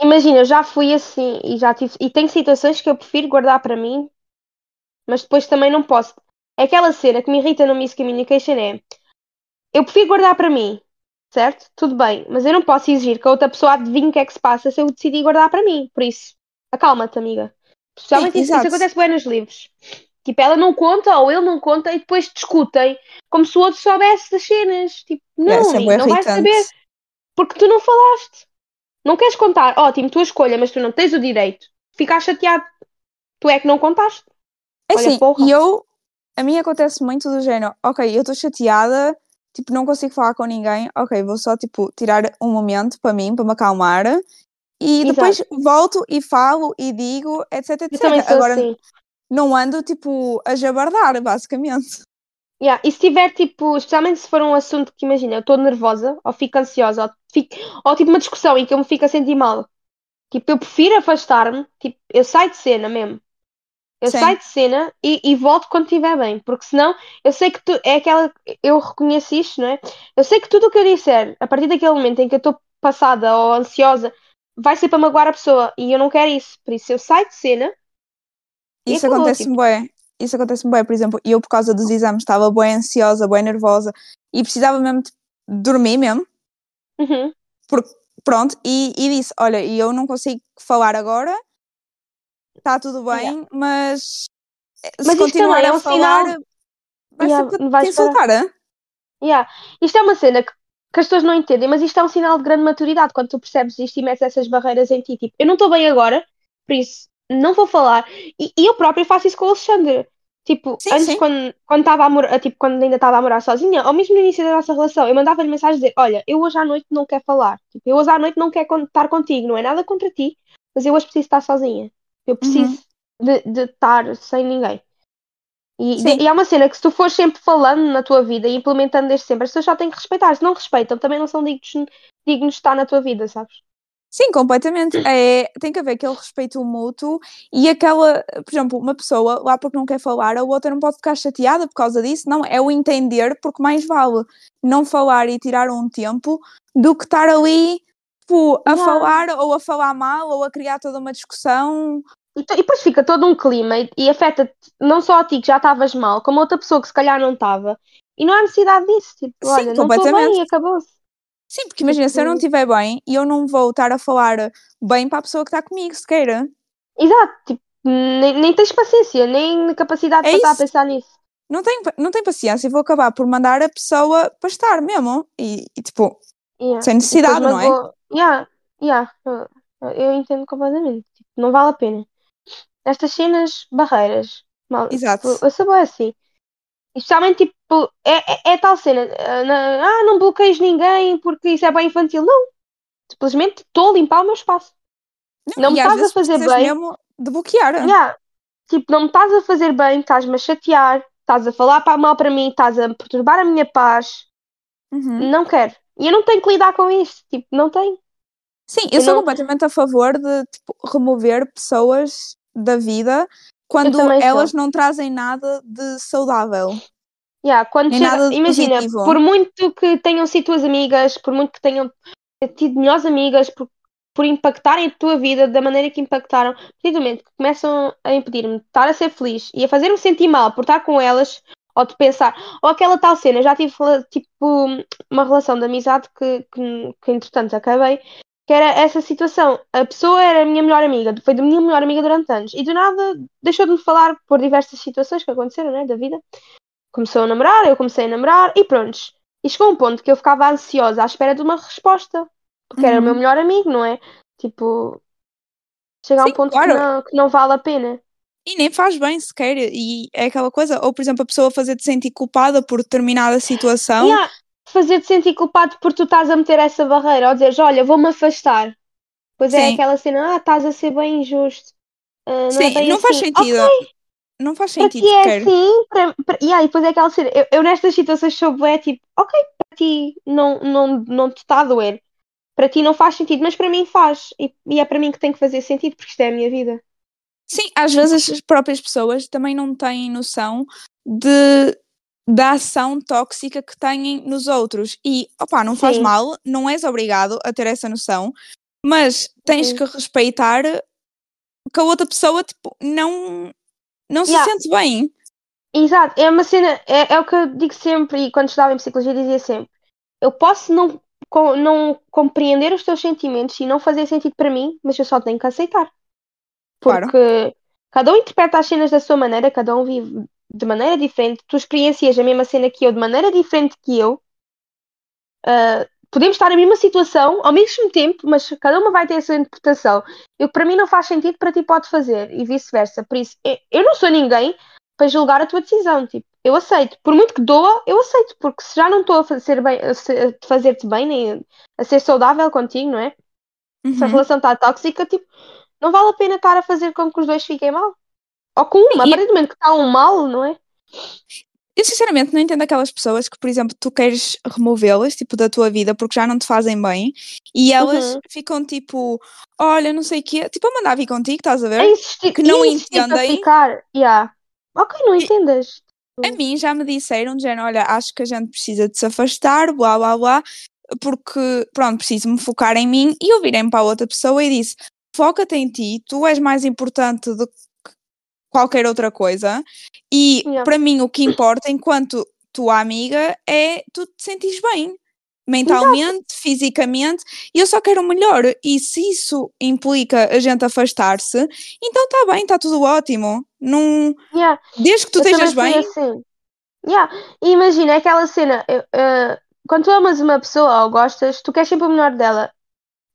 Imagina, eu já fui assim e já tive. E tem situações que eu prefiro guardar para mim, mas depois também não posso. é aquela cena que me irrita no miscommunication é eu prefiro guardar para mim, certo? Tudo bem, mas eu não posso exigir que a outra pessoa adivinhe o que é que se passa se eu decidir guardar para mim. Por isso, acalma-te, amiga. Especialmente Sim, isso, isso acontece bem nos livros. Tipo, ela não conta ou ele não conta e depois discutem como se o outro soubesse das cenas. Tipo, não, é amigo, bué não vais saber porque tu não falaste. Não queres contar, ótimo, tua escolha, mas tu não tens o direito. Ficar chateado. Tu é que não contaste. É Olha, assim, porra. e eu, a mim acontece muito do género, ok, eu estou chateada, tipo, não consigo falar com ninguém, ok, vou só, tipo, tirar um momento para mim, para me acalmar, e Exato. depois volto e falo e digo, etc, etc. Agora, assim. não ando, tipo, a jabardar, basicamente. Yeah, E se tiver tipo, especialmente se for um assunto que imagina, eu estou nervosa, ou fico ansiosa, ou, fico, ou tipo uma discussão em que eu me fico a sentir mal, tipo, eu prefiro afastar-me, tipo, eu saio de cena mesmo. Eu Sim. saio de cena e, e volto quando estiver bem, porque senão eu sei que tu, é aquela, eu reconheço isto, não é? Eu sei que tudo o que eu disser, a partir daquele momento em que eu estou passada ou ansiosa, vai ser para magoar a pessoa e eu não quero isso, por isso eu saio de cena Isso acontece-me tipo, bem. Isso acontece-me bem. Por exemplo, eu por causa dos exames estava bem ansiosa, bem nervosa e precisava mesmo de dormir mesmo. uhum, Pronto, e, e disse: Olha, eu não consigo falar agora, está tudo bem, mas eh, se Mas continuar também é a um falar, sinal- vai Yeah, ser para te insultar. Yeah. Isto é uma cena que, que as pessoas não entendem, mas isto é um sinal de grande maturidade quando tu percebes isto e metes essas barreiras em ti. Tipo, eu não estou bem agora, por isso não vou falar. E, e eu própria faço isso com o Alexandre. Tipo, Sim, antes sim. quando, quando estava a morar, tipo, quando ainda estava a morar sozinha, ou mesmo no início da nossa relação, eu mandava-lhe mensagem dizer, olha, eu hoje à noite não quero falar. Tipo, eu hoje à noite não quero estar contigo, não é nada contra ti, mas eu hoje preciso estar sozinha. Eu preciso de, de estar sem ninguém. E, e é uma cena que se tu fores sempre falando na tua vida e implementando desde sempre, as pessoas só têm que respeitar. Se não respeitam, também não são dignos, dignos de estar na tua vida, sabes? Sim, completamente. É, tem que haver aquele respeito mútuo e aquela, por exemplo, uma pessoa lá porque não quer falar, a outra não pode ficar chateada por causa disso. Não, é o entender, porque mais vale não falar e tirar um tempo do que estar ali tipo, a falar ou a falar mal ou a criar toda uma discussão. E, tu- e depois fica todo um clima e, e afeta não só a ti que já estavas mal, como a outra pessoa que se calhar não estava. E não há necessidade disso. Tipo, Sim, olha, não estou bem e acabou-se. Sim, porque imagina, se eu não Tipo- estiver bem e eu não vou estar a falar bem para a pessoa que está comigo, se queira. Exato. Tipo, nem, nem tens paciência, nem capacidade É para estar a isso. pensar nisso. Não tenho, não tenho paciência e vou acabar por mandar a pessoa para estar mesmo. E, e, tipo, Yeah. sem necessidade, não é? magoa- Yeah, yeah, eu, eu entendo completamente. Tipo, não vale a pena. Estas cenas, barreiras. Mal, Exato. tipo, eu sou boa assim. Especialmente, tipo, é, é, é tal cena. ah, na- ah, não bloqueies ninguém porque isso é bem infantil. Não. Simplesmente estou a limpar o meu espaço. Não me e às estás a fazer bem. mesmo de bloquear. Yeah. Tipo, não me estás a fazer bem, estás-me a chatear, estás a falar pa- mal para mim, estás a perturbar a minha paz. Uhum. Não quero. E eu não tenho que lidar com isso. Tipo, não tenho. Sim, eu Eu sou não- completamente a favor de tipo, remover pessoas da vida quando também sou. elas não trazem nada de saudável. Yeah, quando Nem chega- imagina, positivo. por muito que tenham sido tuas amigas, por muito que tenham tido melhores amigas, por, por impactarem a tua vida da maneira que impactaram, momento que começam a impedir-me de estar a ser feliz e a fazer-me sentir mal por estar com elas, ou de pensar, ou aquela tal cena, já tive tipo uma relação de amizade que, que, que entretanto acabei, que era essa situação. A pessoa era a minha melhor amiga, foi da minha melhor amiga durante anos, e do nada deixou de me falar por diversas situações que aconteceram, né, da vida começou a namorar, eu comecei a namorar e pronto. E chegou um ponto que eu ficava ansiosa à espera de uma resposta. Porque era o meu Uhum. melhor amigo, não é? Tipo, chega a um ponto claro. que, não, que não vale a pena. E nem faz bem sequer. E é aquela coisa, ou por exemplo, a pessoa fazer-te sentir culpada por determinada situação. Há fazer-te sentir culpado por tu estás a meter essa barreira, ou dizeres, olha, vou-me afastar. Pois é Sim. aquela cena, ah, estás a ser bem injusto. Ah, não Sim, é não faz assim. sentido. Ok, Não faz para sentido ti é sequer. assim, para, para... Yeah, e depois é aquela cena, eu, eu nestas situações sou bué, tipo, ok, para ti não, não, não te está a doer. Para ti não faz sentido, mas para mim faz. E, e é para mim que tem que fazer sentido, porque isto é a minha vida. Sim, às vezes as próprias pessoas também não têm noção de, da ação tóxica que têm nos outros. E, opá, não faz Sim. mal, não és obrigado a ter essa noção, mas tens Sim. que respeitar que a outra pessoa, tipo, não, não se Yeah. sente bem. Exato, é uma cena, é, é o que eu digo sempre, e quando estudava em psicologia dizia sempre, eu posso não, co- não compreender os teus sentimentos e não fazer sentido para mim, mas eu só tenho que aceitar. Claro. Porque cada um interpreta as cenas da sua maneira, cada um vive de maneira diferente, tu experiencias a mesma cena que eu de maneira diferente que eu. Ah, podemos estar na mesma situação ao mesmo tempo, mas cada uma vai ter a sua interpretação. E para mim não faz sentido, para ti pode fazer, e vice-versa. Por isso, eu- não sou ninguém para julgar a tua decisão. Tipo, eu aceito. Por muito que doa, eu aceito. Porque se já não estou a fazer bem, a fazer-te bem, nem a ser saudável contigo, não é? Se a Uhum. relação está tóxica, tipo, não vale a pena estar a fazer com que os dois fiquem mal. Ou com uma, E- momento que está um mal, não é? Eu sinceramente não entendo aquelas pessoas que, por exemplo, tu queres removê-las, tipo, da tua vida porque já não te fazem bem e elas Uhum. ficam tipo, olha, não sei o quê, tipo, a mandar vir contigo, estás a ver? É insistir, Que não para entendem. ficar. Yeah. Ok, não entendas. A mim já me disseram, de género, olha, acho que a gente precisa de se afastar, blá blá blá, porque, pronto, preciso me focar em mim. E eu virei para a outra pessoa e disse: foca-te em ti, tu és mais importante do que qualquer outra coisa. E Yeah. para mim o que importa, enquanto tua amiga, é tu te sentires bem. Mentalmente, fisicamente, e eu só quero o melhor. E se isso implica a gente afastar-se, então está bem, está tudo ótimo. Não, Yeah. desde que tu Eu estejas bem, assim. Yeah. E imagina é aquela cena, eu, eh, quando tu amas uma pessoa ou gostas, tu queres sempre o melhor dela.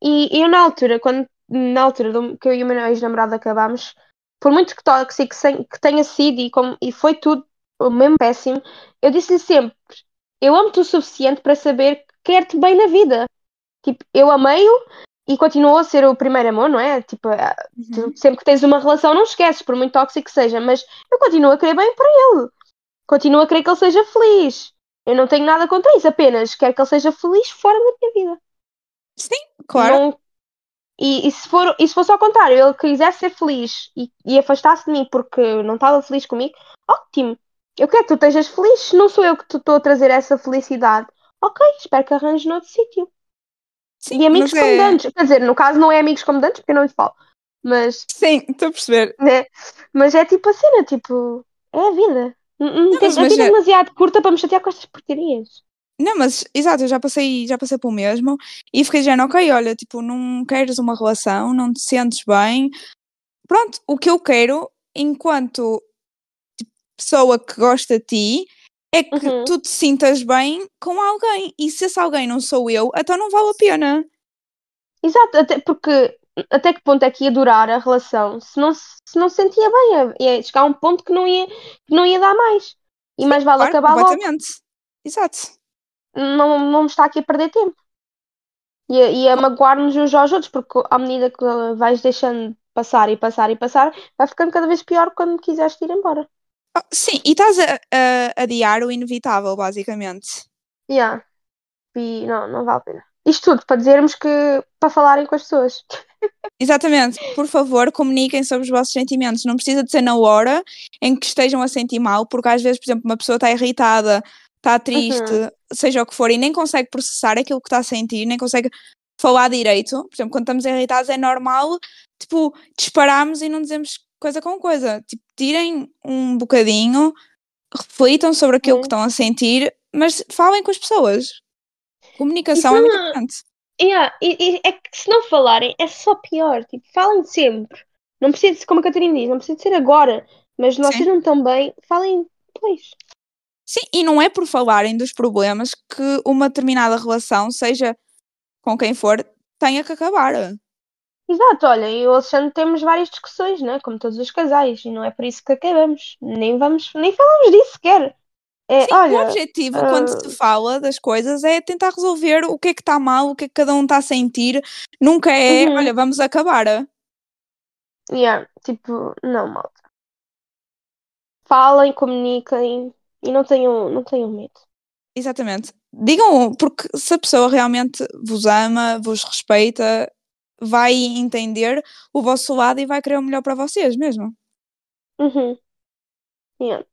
E eu na altura, quando na altura que eu e o meu ex-namorado acabámos, por muito que tóxico que tenha sido e, como, e foi tudo o mesmo péssimo, eu disse-lhe sempre, eu amo-te o suficiente para saber que quero-te bem na vida. Tipo, eu amei-o e continuou a ser o primeiro amor, não é? Tipo, Uhum. Sempre que tens uma relação, não esqueces, por muito tóxico que seja, mas eu continuo a querer bem para ele. Continuo a querer que ele seja feliz. Eu não tenho nada contra isso, apenas quero que ele seja feliz fora da minha vida. sim, claro. Não- E, e se for, e se fosse ao contrário, ele quisesse ser feliz e, e afastasse de mim porque não estava feliz comigo, ótimo. Eu quero que tu estejas feliz, não sou eu que estou a trazer essa felicidade. Ok, espero que arranjes noutro sítio. Sim, E amigos como é- dantes. Quer dizer, no caso não é amigos como dantes porque eu não lhe falo. Mas Sim, estou a perceber. né? Mas é tipo a cena, tipo, é a vida. N- n- tem- mas a vida é demasiado curta para me chatear com estas porcarias. Não, mas exato, eu já passei, já passei pelo mesmo e fiquei dizendo, ok, olha, tipo, não queres uma relação, não te sentes bem. Pronto, o que eu quero, enquanto tipo, pessoa que gosta de ti, é que Uhum. tu te sintas bem com alguém. E se esse alguém não sou eu, então não vale a pena. Exato, até porque até que ponto é que ia durar a relação se não se não se sentia bem? Ia chegar a um ponto que não ia, que não ia dar mais. E mais vale Claro, acabar logo. Exato. Não, não está aqui a perder tempo. E a, e a magoar-nos uns aos outros, porque à medida que vais deixando passar e passar e passar, vai ficando cada vez pior quando quiseres ir embora. Ah, sim, e estás a, a adiar o inevitável, basicamente. Yeah. E não, não vale a pena. Isto tudo para dizermos que para falarem com as pessoas. Exatamente. Por favor, comuniquem sobre os vossos sentimentos. Não precisa de ser na hora em que estejam a sentir mal, porque às vezes, por exemplo, uma pessoa está irritada, está triste, seja o que for, e nem consegue processar aquilo que está a sentir, nem consegue falar direito. Por exemplo, quando estamos irritados é normal, tipo, dispararmos e não dizemos coisa com coisa. Tipo, tirem um bocadinho, reflitam sobre aquilo Uhum. que estão a sentir, mas falem com as pessoas. Comunicação é muito não- importante. Yeah, e, e é que se não falarem é só pior. Tipo, falem sempre. Não precisa como a Catarina diz, não precisa ser agora. Mas se não estão bem, falem depois. Sim, e não é por falarem dos problemas que uma determinada relação, seja com quem for, tenha que acabar. Exato, olha, eu e o Alexandre temos várias discussões, né? Como todos os casais, e não é por isso que acabamos. Nem vamos, nem falamos disso sequer. É, Sim, o olha, objetivo, quando se fala das coisas, é tentar resolver o que é que está mal, o que é que cada um está a sentir. Nunca é, Uhum. olha, vamos acabar. yeah, tipo, não, malta. Falem, comuniquem e não tenham, não tenham medo. Exatamente. Digam, porque se a pessoa realmente vos ama, vos respeita, vai entender o vosso lado e vai querer o melhor para vocês mesmo. Uhum. Yeah.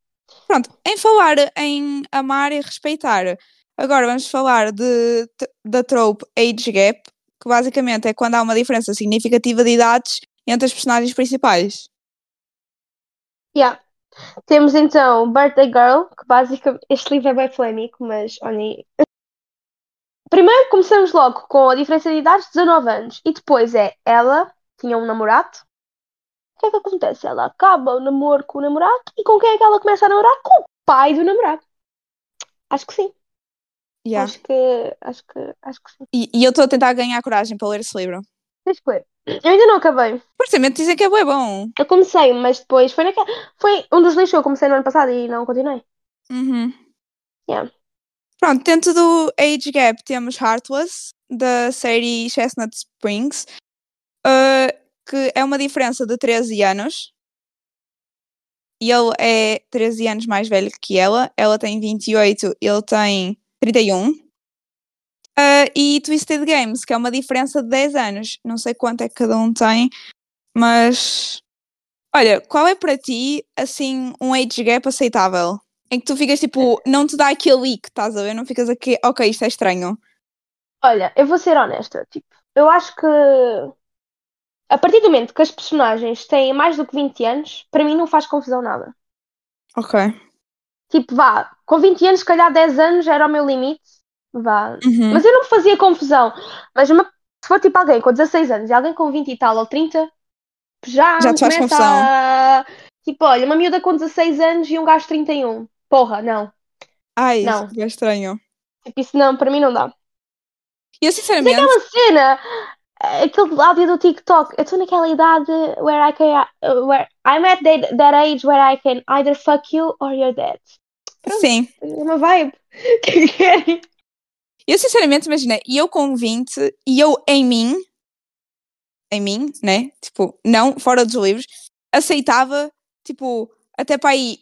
Pronto, em falar em amar e respeitar, agora vamos falar de, da trope Age Gap, que basicamente é quando há uma diferença significativa de idades entre as personagens principais. Yeah. Temos então Birthday Girl, que basicamente este livro é bem polémico, mas olhem. Primeiro começamos logo com a diferença de idades, 19 anos, e depois é ela tinha um namorado. O que é que acontece? Ela acaba o namoro com o namorado e com quem é que ela começa a namorar? Com o pai do namorado. Acho que sim. Yeah. Acho que acho que acho que sim. E, e eu estou a tentar ganhar coragem para ler esse livro. Tens que ler. Eu ainda não acabei. Parecidamente dizem que é bué bom. Eu comecei, mas depois foi naquela. Foi um dos livros que eu comecei no ano passado e não continuei. Uhum. Yeah. Pronto, dentro do Age Gap temos Heartless, da série Chestnut Springs, uh, que é uma diferença de 13 anos. E ele é 13 anos mais velho que ela. Ela tem 28, ele tem 31. Uh, e Twisted Games, que é uma diferença de 10 anos. Não sei quanto é que cada um tem, mas. Olha, qual é para ti, assim, um age gap aceitável? Em que tu ficas tipo, (laughs) não te dá aquele ick, estás a ver? Não ficas aqui, ok, isto é estranho. Olha, eu vou ser honesta. Tipo, eu acho que a partir do momento que as personagens têm mais do que 20 anos, para mim não faz confusão nada. Ok. Tipo, vá, com 20 anos, se calhar 10 anos era o meu limite. Vá. Uhum. Mas eu não me fazia confusão. Mas uma- se for tipo alguém com 16 anos e alguém com 20 e tal ou 30, já, Já te faz confusão. a... Tipo, olha, uma miúda com 16 anos e um gajo de 31. Porra, não. Ai, Não. isso é estranho. Tipo, isso não, para mim não dá. Eu Mas sinceramente, aquela cena, aquele áudio do TikTok, eu estou naquela idade where I can, where I'm at that, that age where I can either fuck you or you're dead. pronto. sim. É uma vibe. (laughs) Que querem? Eu sinceramente, imagina, e eu com 20 e eu em mim, em mim, né? Tipo, não fora dos livros, aceitava, tipo, até para aí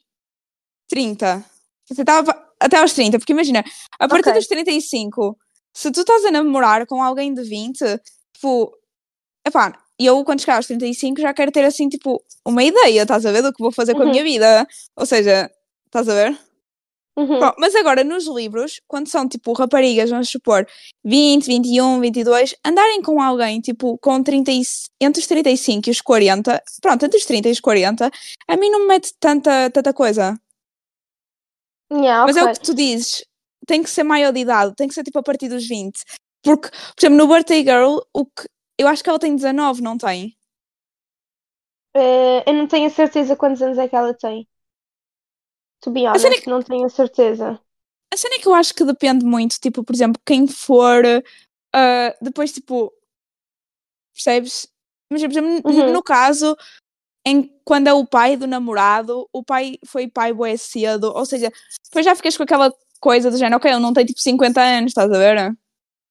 30. Aceitava até aos 30, porque imagina, a partir Ok. dos 35, se tu estás a namorar com alguém de 20, tipo, epá, eu quando chegar aos 35 já quero ter assim, tipo, uma ideia, estás a ver, do que vou fazer com a Uhum. minha vida. Ou seja, estás a ver? Uhum. Pronto, mas agora nos livros, quando são tipo raparigas, vamos supor 20, 21, 22, andarem com alguém tipo com 30, e- entre os 35 e os 40, pronto, entre os 30 e os 40, a mim não me mete tanta, tanta coisa. Yeah, Mas é o que tu dizes, tem que ser maior de idade, tem que ser tipo a partir dos 20. Porque, por exemplo, no Birthday Girl, o que, eu acho que ela tem 19, não tem? Eh, eu não tenho a certeza quantos anos é que ela tem. To be A cena é honest, não tenho certeza. A cena é que eu acho que depende muito, tipo, por exemplo, quem for ah, depois, tipo, percebes? Mas, por exemplo, Uhum. no caso, em quando é o pai do namorado, o pai foi pai bué cedo, ou seja, depois já ficas com aquela coisa do género, ok, ele não tem tipo 50 anos, estás a ver?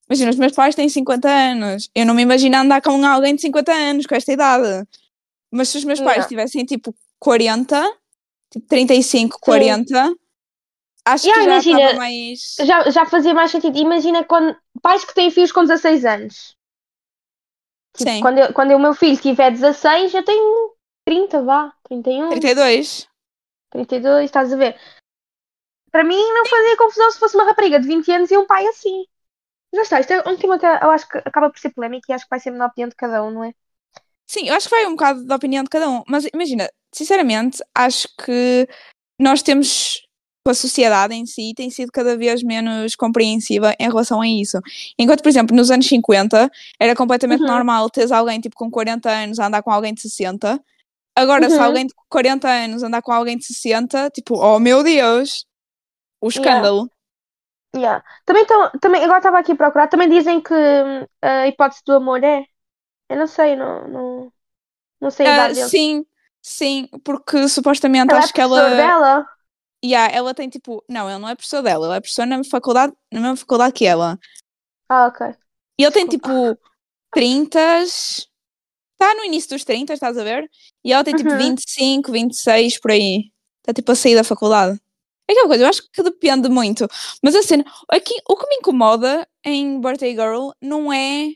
Imagina, os meus pais têm 50 anos, eu não me imagino andar com alguém de 50 anos, com esta idade. Mas se os meus pais tivessem tipo 40, tipo 35, 40, acho Yeah, que já imagina, estava mais. Já, já fazia mais sentido. Imagina quando pais que têm filhos com 16 anos. Tipo, Sim. quando, eu, quando o meu filho tiver 16, eu tenho 30, vá. 31, 32. 32, estás a ver? Para mim não fazia confusão se fosse uma rapariga de 20 anos e um pai assim. Já está, isto é um tema que eu acho que acaba por ser polémico e acho que vai ser na opinião de cada um, não é? Sim, eu acho que vai um bocado da opinião de cada um. Mas imagina, sinceramente, acho que nós temos. A sociedade em si tem sido cada vez menos compreensiva em relação a isso. Enquanto, por exemplo, nos anos 50 era completamente Uhum. normal teres alguém tipo com 40 anos a andar com alguém de 60. Agora, se Uhum. alguém de 40 anos andar com alguém de 60, tipo, oh meu Deus, o escândalo. Yeah. Também, tão, também agora estava aqui a procurar, também dizem que hum, a hipótese do amor é. Eu não sei, não, não, não sei a Ah, idade dele. sim, sim, porque supostamente Ela é acho que professor ela. dela? Yeah, ela tem tipo. Não, ele não é professor dela, ele é professor na faculdade, na mesma faculdade que ela. Ah, ok. E ele tem tipo 30. Está no início dos 30, estás a ver? E ela tem tipo Uhum. 25, 26 por aí. Está tipo a sair da faculdade. É aquela coisa, eu acho que depende muito. Mas a cena, aqui, o que me incomoda em Birthday Girl não é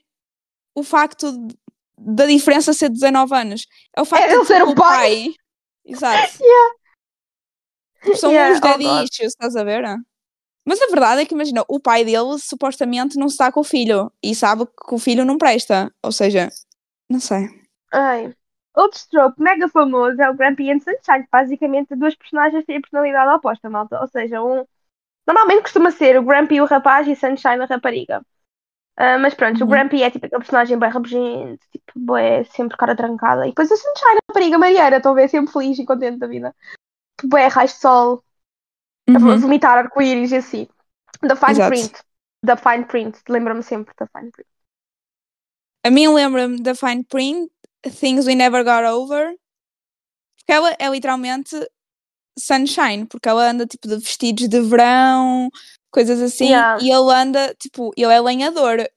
o facto de- da diferença ser 19 anos. É o facto ele de ser tipo, o pai. Exato. (laughs) Yeah. São Yeah, uns oh daddy God. issues, estás a ver? Mas a verdade é que, imagina, o pai dele supostamente não está com o filho e sabe que o filho não presta. Ou seja, não sei. Ai. outro trope mega famoso é o Grumpy and Sunshine. Basicamente, duas personagens têm a personalidade oposta, malta. Ou seja, um. Normalmente costuma ser o Grumpy o rapaz e Sunshine a rapariga. Ah, mas pronto, o Uhum. Grumpy é tipo aquele personagem bem rabugento, tipo, bué, sempre cara trancada. E depois a Sunshine, a rapariga Mariana, estão a ver, sempre feliz e contente da vida. Bué, raios de sol, a Uhum. vomitar arco-íris e assim. The Fine Exato. Print. The Fine Print. Lembra-me sempre da Fine Print. A mim lembra-me da Fine Print, Things We Never Got Over. Porque ela é literalmente sunshine, porque ela anda tipo de vestidos de verão, coisas assim, Yeah. e ele anda, tipo, ele é lenhador.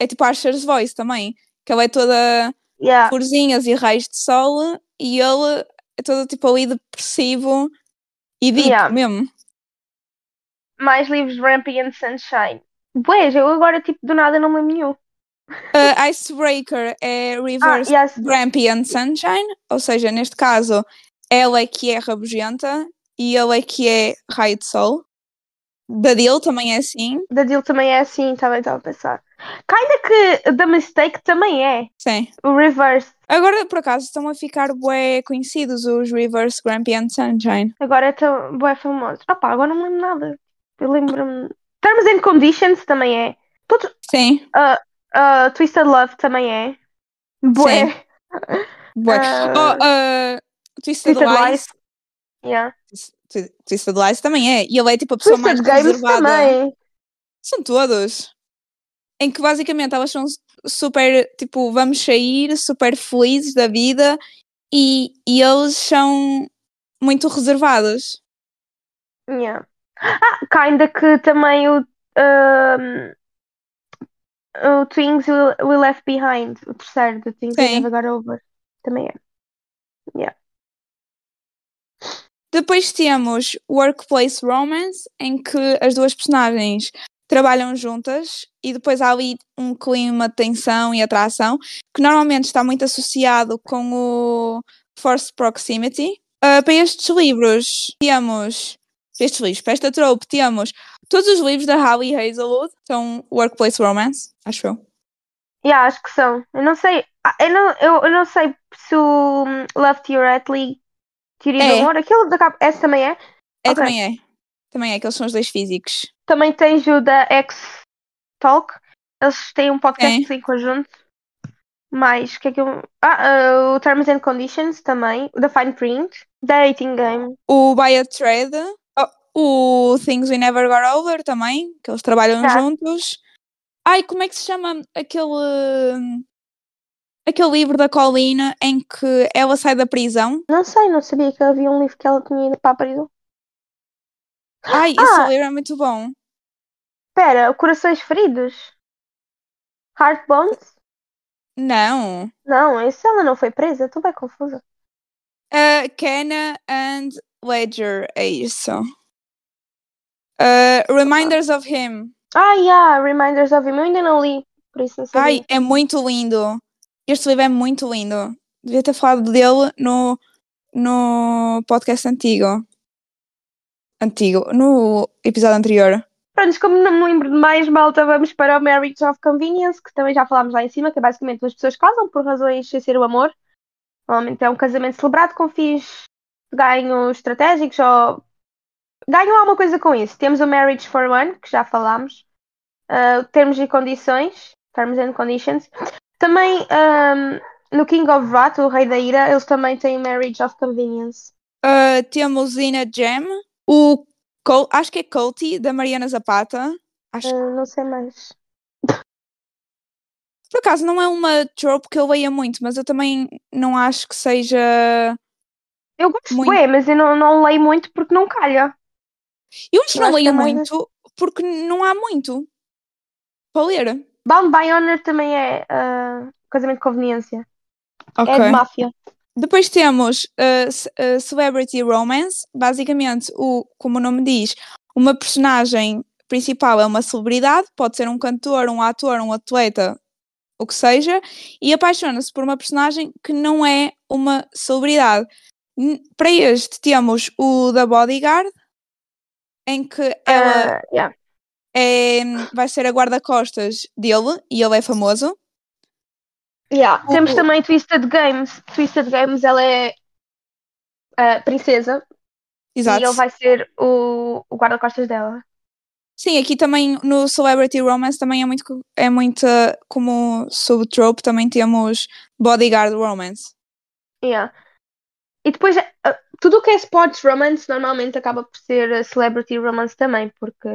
É tipo Asher's Voice também, que ela é toda Yeah. florzinhas e raios de sol, e ele é todo tipo ali depressivo e deep Yeah. mesmo. Mais livros de Grumpy and Sunshine. Bué, eu agora, tipo, do nada não me lembro nenhum. Uh, Icebreaker é Ah, Reverse yes. Grumpy and Sunshine, ou seja, neste caso, ela é que é rabugenta e ele é que é raio de sol. Da dele também é assim, Da Jill também é assim, também estava a pensar. Kinda que The Mistake também é. sim. O Reverse. Agora, por acaso, estão a ficar bué conhecidos os Reverse Grumpy and Sunshine. Agora é tão bué famoso. Ah pá, agora não me lembro nada. Eu lembro-me. Terms and Conditions também é. Todos, Sim, uh, Twisted Love também é. Bué. (laughs) bué. Ah. Oh, uh, Twisted, Twisted Lies. Lies. Yeah. Twi- Twisted Lies também é. E ele é tipo a pessoa mais Twisted Games reservada. também. São todos. Em que basicamente elas são super, tipo, vamos sair, super felizes da vida e, e eles são muito reservados. Yeah. Ah, kinda que também o. um, o Things We, We Left Behind, o terceiro do Things We Sim. Never Got Over. Também é. Depois temos Workplace Romance, em que as duas personagens trabalham juntas e depois há ali um clima de tensão e atração que normalmente está muito associado com o Forced Proximity. Ah, para estes livros temos, estes livros, para esta trope temos todos os livros da Holly Hazelwood, são Workplace Romance, acho eu. Yeah, acho que são. Eu não sei. ah, Eu não, eu, eu não sei se o hum, Love Theoretically Teoria do É. Amor, aquele da capa, esse também é. É, Ok. também é. Também é, que eles são os dois físicos. Também tens o da X Talk. Eles têm um podcast Sim. em conjunto. Mais, o que é que eu. Ah, ah, o Terms and Conditions também. O da Fine Print. Dating Game. O By a Thread, oh, o Things We Never Got Over também, que eles trabalham Tá. juntos. Ai, como é que se chama aquele aquele livro da Colina em que ela sai da prisão? Não sei, não sabia que havia um livro que ela tinha ido para a prisão. Ai, esse Ah! livro é muito bom. Espera, Corações Feridos? Heart Bones? Não. Não, esse ela não foi presa, estou bem confusa. Uh, Kenna and Ledger, é isso. Uh, Reminders of Him. Ah, yeah, Reminders of Him. Eu ainda não li, por isso não sabia. Ai, é muito lindo. Este livro é muito lindo. Devia ter falado dele no, no podcast antigo. Antigo, no episódio anterior. Pronto, como não me lembro de mais, malta, vamos para o Marriage of Convenience, que também já falámos lá em cima, que é basicamente duas pessoas casam por razões sem ser o amor. Normalmente é um casamento celebrado com fins ganhos estratégicos ou ganham alguma coisa com isso. Temos o Marriage for One, que já falámos. Uh, termos e condições, Terms and Conditions. Também um, no King of Wrath, o Rei da Ira, eles também têm Marriage of Convenience. Uh, temos Ina Jam, o Col- acho que é Colty, da Mariana Zapata. Acho Uh, não sei mais. Por acaso não é uma trope que eu leia muito, mas eu também não acho que seja. Eu gosto, Muito. bué, mas eu não, não leio muito porque não calha. Eu acho que não leio é muito porque não há muito para ler. Bound by Honor também é uh, casamento de conveniência. Ok. É de máfia. Depois temos uh, ce- uh, Celebrity Romance. Basicamente, o, como o nome diz, uma personagem principal é uma celebridade, pode ser um cantor, um ator, um atleta, o que seja, e apaixona-se por uma personagem que não é uma celebridade. Para este temos o da Bodyguard, em que ela Uh, yeah. É, vai ser a guarda-costas dele e ele é famoso. Yeah. O- Temos também Twisted Games. Twisted Games, ela é a princesa Exato. e ele vai ser o, o guarda-costas dela. Sim, aqui também no Celebrity Romance também é muito, é muito como subtrope, também temos Bodyguard Romance. Yeah. E depois, uh, tudo o que é sports romance normalmente acaba por ser uh, celebrity romance também, porque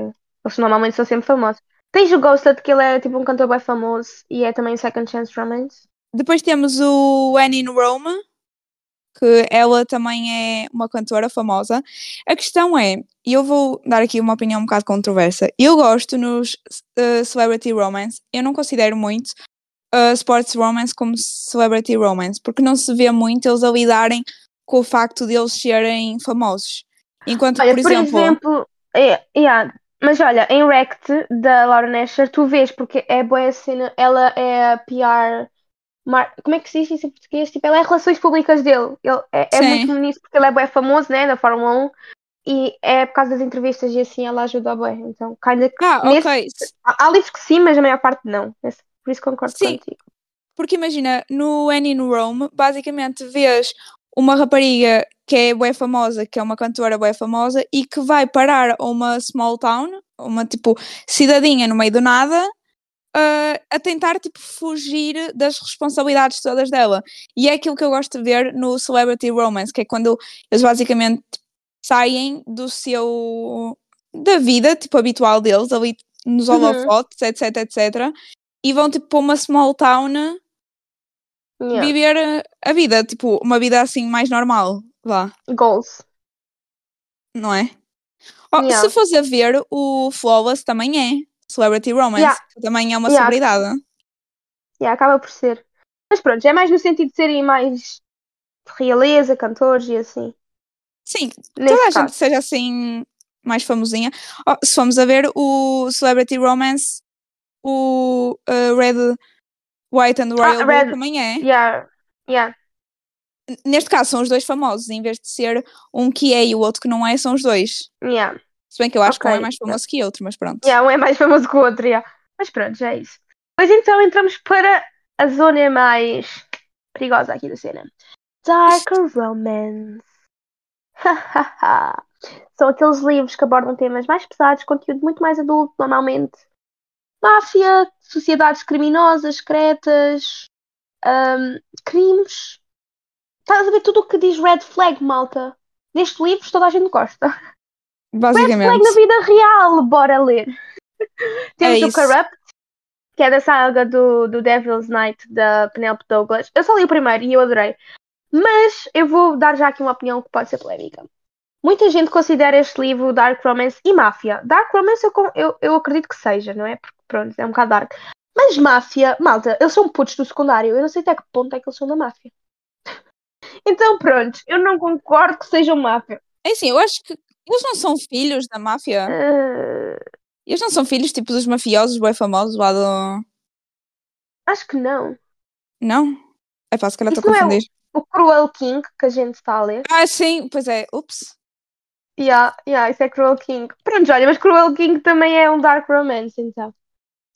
eles normalmente são sempre famosos. Tens o Ghosted, que ele é tipo um cantor bem famoso e é também second chance romance. Depois temos o When in Rome, que ela também é uma cantora famosa. A questão é, e eu vou dar aqui uma opinião um bocado controversa. Eu gosto nos uh, Celebrity Romance, eu não considero muito uh, Sports Romance como Celebrity Romance, porque não se vê muito eles a lidarem com o facto de eles serem famosos. Enquanto, Olha, por por exemplo, exemplo, é, yeah, mas olha, em Wrecked da Laura Nasher, tu vês, porque é boa cena, ela é a PR. mar- Como é que se diz isso em português? Tipo, ela é relações públicas dele. Ele é, é muito nisso porque ele é bem famoso, né, da Fórmula 1 e é por causa das entrevistas e assim ela ajuda a bué. Então, kinda que ah, nesse- ok, há, há livros que sim, mas a maior parte não. Por isso concordo Sim. contigo. Porque imagina, no Annie no Rome, basicamente vês uma rapariga que é bué famosa, que é uma cantora bué famosa, e que vai parar a uma small town, uma tipo cidadinha no meio do nada, ah, a tentar tipo fugir das responsabilidades todas dela. E é aquilo que eu gosto de ver no Celebrity Romance, que é quando eles basicamente saem do seu da vida tipo habitual deles, ali nos Uhum. holofotes, etc, etc, e vão tipo para uma small town Yeah. viver a- a vida, tipo, uma vida assim mais normal, vá, Goals. não é? Oh, Yeah. Se fosse a ver, o Flawless também é Celebrity Romance, Yeah. que também é uma Yeah. celebridade. Yeah, acaba por ser. Mas pronto, é mais no sentido de serem mais realeza, cantores e assim. Sim, Nesse toda a caso. gente seja assim mais famosinha. Oh, se formos a ver o Celebrity Romance, o uh, Red, White and Royal Blue Red- também é. Yeah. Yeah. Neste caso são os dois famosos, em vez de ser um que é e o outro que não é, são os dois. Yeah. Se bem que eu acho que um é mais famoso que outro, mas pronto. Yeah, um é mais famoso que o outro, yeah. Mas pronto, já é isso. Pois então entramos para a zona mais perigosa aqui da cena. Dark Romance. (laughs) São aqueles livros que abordam temas mais pesados, conteúdo muito mais adulto, normalmente. Máfia, sociedades criminosas, secretas, ahm, crimes. Estás a ver tudo o que diz red flag, malta. Nestes livros toda a gente gosta. Red flag Basicamente. na vida real, bora ler. (laughs) Temos o isso. Corrupt, que é da saga do, do Devil's Night da Penelope Douglas. Eu só li o primeiro e eu adorei. Mas eu vou dar já aqui uma opinião que pode ser polémica. Muita gente considera este livro Dark Romance e Máfia. Dark Romance eu, eu, eu acredito que seja, não é? Porque pronto, é um bocado dark. Mas Máfia, malta, eles são putos do secundário. Eu não sei até que ponto é que eles são da Máfia. (laughs) Então pronto, eu não concordo que sejam Máfia. É assim, eu acho que eles não são filhos da máfia. Eh, Eles não são filhos tipo dos mafiosos bem famosos lá do. acho que não. Não? É pá, se calhar estou a não é o- confundir. O Cruel King, que a gente está a ler. Ah, sim, pois é. Ups. Yeah, yeah, isso é Cruel King. Pronto, olha, mas Cruel King também é um Dark Romance, então.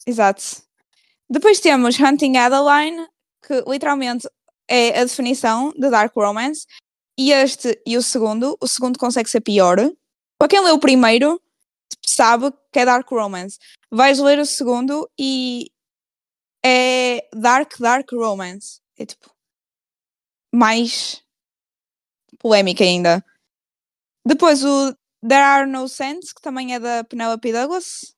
Exato. Depois temos Hunting Adeline, que literalmente é a definição de Dark Romance. E este e o segundo, o segundo consegue ser pior. Para quem lê o primeiro, sabe que é Dark Romance. Vais ler o segundo e é Dark, Dark Romance. É tipo mais polémica ainda. Depois o There Are No Sense, que também é da Penelope Douglas.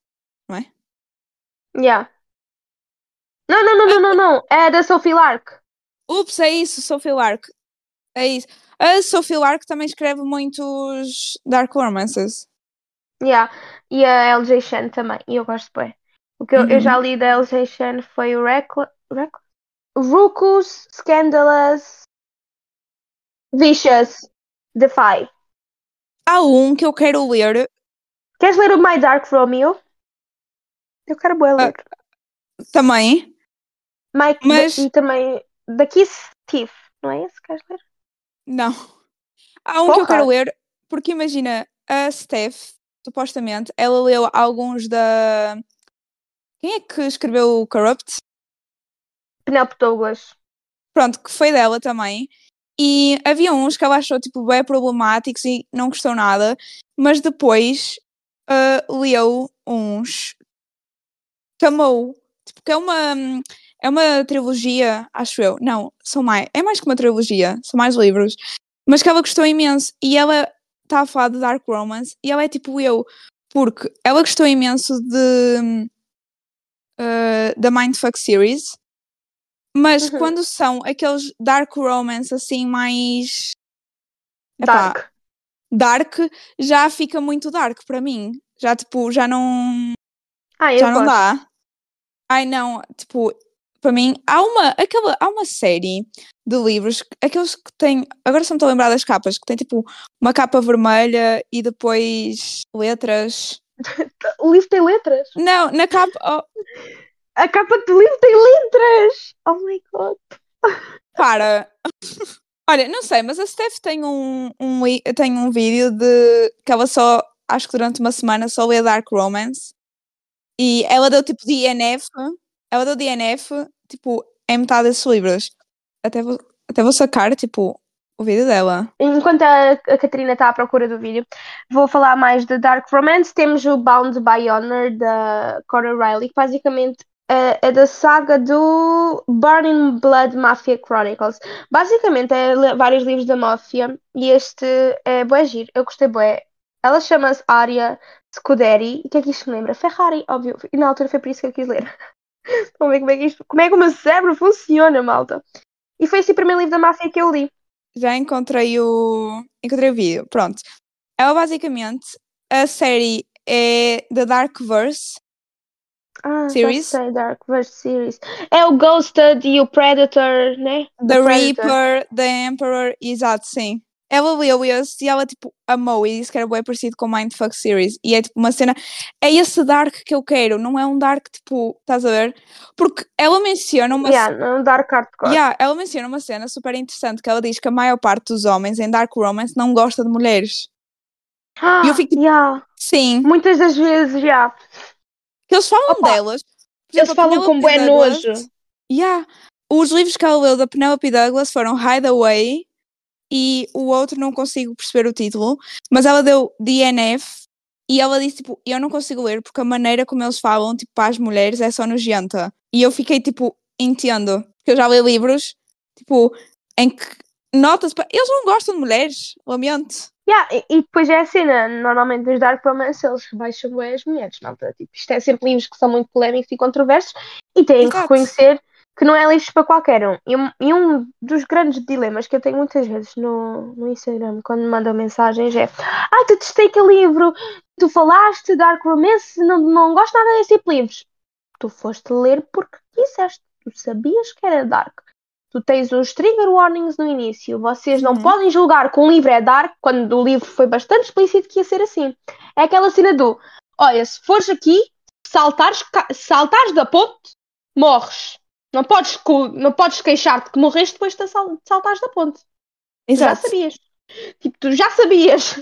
Yeah. Não, não, não, não, não, não. É da Sophie Lark. Ups, é isso, Sophie Lark. É isso. A Sophie Lark também escreve muitos Dark Romances. Yeah. E a LJ Shen também. E eu gosto bem. O que eu, eu Uhum. já li da LJ Shen foi o Reckless. Reckless? Rucus, Scandalous, Vicious, Defy. Há um que eu quero ler Queres ler o My Dark Romeo? Eu quero bem ler. também. Mike, mas- e também da Kiss Thief. Não é esse que queres ler? Não. Há um que eu Porra. quero ler, porque imagina, a Steph, supostamente, ela leu alguns da. Quem é que escreveu o Corrupt? Penelope Douglas. pronto, que foi dela também. E havia uns que ela achou tipo bem problemáticos e não gostou nada, mas depois ah, leu uns que amou. Tipo, que é uma, é uma trilogia, acho eu. Não, são mais, é mais que uma trilogia, são mais livros. Mas que ela gostou imenso. E ela está a falar de Dark Romance e ela é tipo eu, porque ela gostou imenso de ah, da Mindfuck Series. Mas Uhum. quando são aqueles dark romance assim mais Epá, Dark. dark, já fica muito dark para mim. Já tipo, já não, Ah, já não gosto. dá. Ai não, tipo, para mim há uma, aquela, há uma série de livros, aqueles que têm, agora só me estou a lembrar das capas, que tem tipo uma capa vermelha e depois letras. (laughs) O livro tem letras. Não, na capa, oh, A capa do livro tem letras. Oh my god. para. (laughs) Olha, não sei, mas a Steph tem um, um, tem um vídeo de que ela só, acho que durante uma semana só lê Dark Romance e ela deu tipo DNF, ela deu DNF, tipo, em metade desses livros. Até vou, até vou sacar, tipo, o vídeo dela. Enquanto a, a Catarina está à procura do vídeo, vou falar mais de Dark Romance. Temos o Bound by Honor da Cora Riley, que basicamente é, é da saga do Burning Blood Mafia Chronicles. Basicamente é vários livros da máfia e este é bué giro. Eu gostei bué. Ela chama-se Aria Scuderi. E o que é que isto me lembra? Ferrari, óbvio. E na altura foi por isso que eu quis ler. (laughs) Vamos ver como é que isto, como é que o meu cérebro funciona, malta. E foi esse o primeiro livro da máfia que eu li. Já encontrei o, encontrei o vídeo, pronto. Ela basicamente, a série é da Darkverse, Ah, já Series? sei, Dark Verse Series. É o Ghosted e o Predator, né? The Predator. Reaper, The Emperor, exato, sim. Ela leu esse e ela, tipo, amou e disse que era bem parecido com Mindfuck Series. E é, tipo, uma cena... É esse Dark que eu quero, não é um Dark, tipo, estás a ver? Porque ela menciona uma... Yeah, não Dark Hardcore. Yeah, ela menciona uma cena super interessante que ela diz que a maior parte dos homens em Dark Romance não gosta de mulheres. Ah, E eu fico tipo, yeah. Sim, Muitas das vezes, já. Que eles falam Opa, delas. Eles exemplo, a falam com bué nojo. Yeah. Os livros que ela leu da Penelope Douglas foram Hideaway e o outro não consigo perceber o título, mas ela deu DNF e ela disse tipo, eu não consigo ler porque a maneira como eles falam tipo para as mulheres é só nojenta. E eu fiquei tipo, entendo, porque eu já li livros tipo em que nota-se, pa- eles não gostam de mulheres, lamento. Yeah, e, e depois é a cena, normalmente nos Dark Romance eles rebaixam bué as mulheres, malta. Tipo, isto é sempre livros que são muito polémicos e controversos e têm que Exato. reconhecer que não é livros para qualquer um. E, um. e um dos grandes dilemas que eu tenho muitas vezes no, no Instagram, quando me mandam mensagens, é Ai, tu testei aquele livro, tu falaste Dark Romance, não, não gosto nada desse tipo de livros. Tu foste ler porque quiseste, tu sabias que era Dark. Tu tens os trigger warnings no início. Vocês não Uhum. podem julgar que um livro é dark quando o livro foi bastante explícito que ia ser assim. É aquela cena do: olha, se fores aqui, saltares, saltares da ponte, morres. Não podes, não podes queixar-te que morreste depois de sal- de saltares da ponte. Tu já Exato. sabias. Tipo, tu já sabias.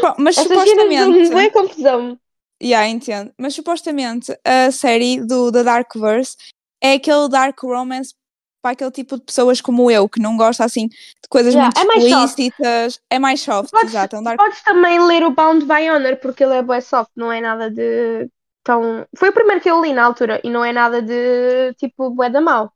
Pô, Mas dão-me supostamente. bué confusão. Yeah, entendo. Mas supostamente a série do da Darkverse é aquele dark romance para aquele tipo de pessoas como eu, que não gosta assim de coisas Yeah, muito é mais soft. explícitas. É mais soft, Podes- exato. Dark... Podes também ler o Bound by Honor, porque ele é bué soft, não é nada de tão. Foi o primeiro que eu li na altura e não é nada de tipo bué da mau.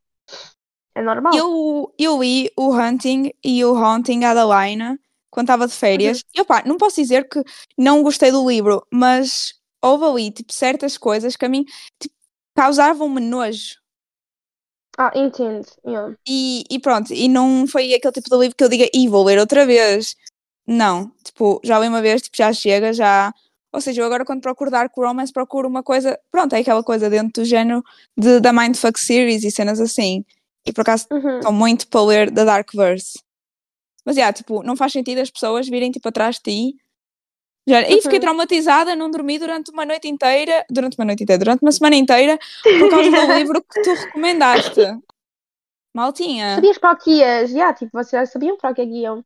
É normal. Eu, eu li o Hunting e o Haunting Adeline quando estava de férias. Uhum. E opá, não posso dizer que não gostei do livro, mas houve ali tipo, certas coisas que a mim tipo, causavam-me nojo. Ah, entendo. yeah. E, e pronto, e não foi aquele tipo de livro que eu diga, e vou ler outra vez. Não, tipo, já li uma vez, tipo, já chega, já. Ou seja, eu agora quando procuro Dark Romance procuro uma coisa, pronto, é aquela coisa dentro do género de, da Mindfuck Series e cenas assim. E por acaso Uhum. estou muito para ler da Darkverse. Mas, yeah, tipo, não faz sentido as pessoas virem, tipo, atrás de ti. Já, e fiquei Uhum. traumatizada, não dormi durante uma noite inteira, durante uma noite inteira, durante uma semana inteira, por causa do (laughs) livro que tu recomendaste. Maltinha. Sabias para o que ias? Yeah, tipo, vocês já sabiam para o que é que iam.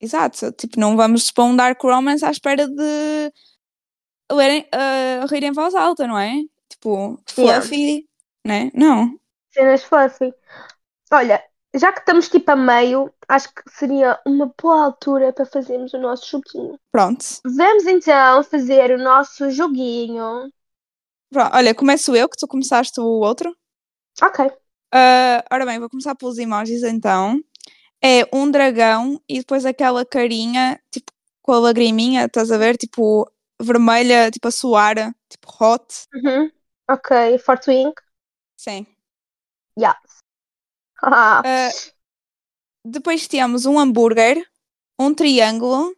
Exato. Tipo, não vamos para um Dark Romance à espera de lerem, uh, rir em voz alta, não é? Tipo, Yeah. fluffy, né? Não. Cenas fluffy. Olha, já que estamos tipo a meio, acho que seria uma boa altura para fazermos o nosso joguinho. Pronto. Vamos então fazer o nosso joguinho. Pronto, Olha, começo eu, que tu começaste o outro. Ok. Ah, ora bem, vou começar pelos emojis então. É um dragão e depois aquela carinha, tipo, com a lagriminha, estás a ver? Tipo, vermelha, tipo a suar, tipo hot. Uhum. Ok, Fortwing. Sim. Yes. (laughs) Ah, Ah, depois temos um hambúrguer, um triângulo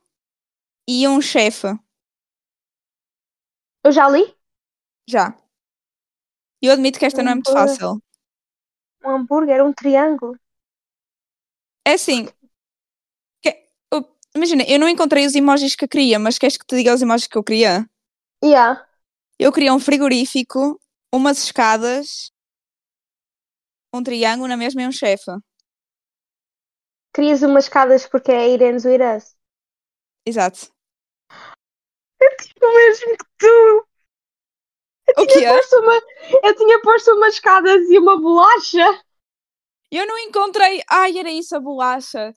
e um chefe. eu já li. Já. Eu admito que esta não é muito fácil. Um hambúrguer, um triângulo. É assim. que- eu- imagina, eu não encontrei os emojis que eu queria, mas queres que te diga os emojis que eu queria? Yeah. Eu queria um frigorífico, umas escadas, um triângulo na mesma e um chefe. Querias umas escadas porque é with us. Exato. O mesmo que tu. O que é? Posto uma- Eu tinha posto umas escadas e uma bolacha. Eu não encontrei. Ai, era isso a bolacha.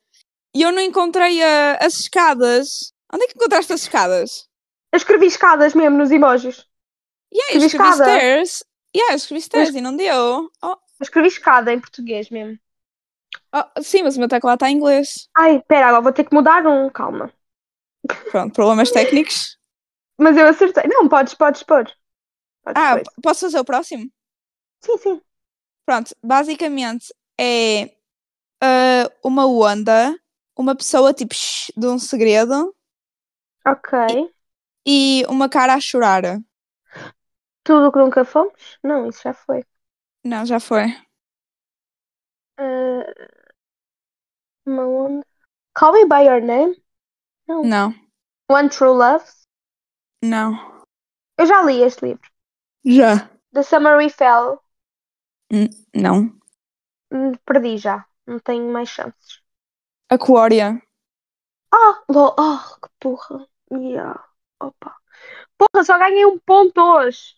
E eu não encontrei a- as escadas. Onde é que encontraste as escadas? Eu escrevi escadas mesmo nos emojis. Yeah, eu Escrevi escrevi escada. stairs. Yeah, eu escrevi stairs e não deu. Oh, Eu escrevi escada em português mesmo. Oh, sim, mas o meu teclado está em inglês. Ai, pera, agora vou ter que mudar um. Calma. Pronto, problemas técnicos. Mas eu acertei. Não, podes, podes pôr. Podes Ah, pôr. posso fazer o próximo? Sim, sim. Pronto, basicamente é ah, uma onda, uma pessoa tipo shh, de um segredo Ok. e uma cara a chorar. Tudo o que nunca fomos? Não, isso já foi. Não, já foi. Ah, uma onda. Call Me By Your Name? Não, One True Love? não. Eu já li este livro. Já. The Summer We Fell. Não. Hum, Perdi já. Não tenho mais chances. Aquária. Ah, lol. Ah, que porra. Yeah. Opa. Porra, só ganhei um ponto hoje.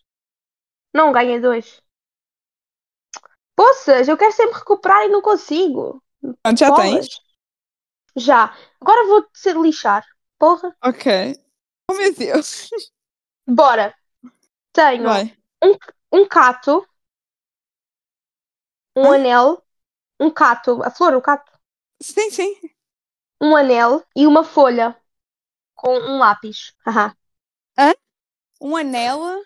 Não, ganhei dois. Poças, eu quero sempre recuperar e não consigo. Pronto, já Bolas. tens? Já. Agora vou ser lixar. Porra. Ok. Oh meu Deus. Bora. Tenho Vai. um cato, um Hã? anel, um cato, a flor, o cato, Sim, sim. um anel e uma folha com um lápis. Haha. Um anel.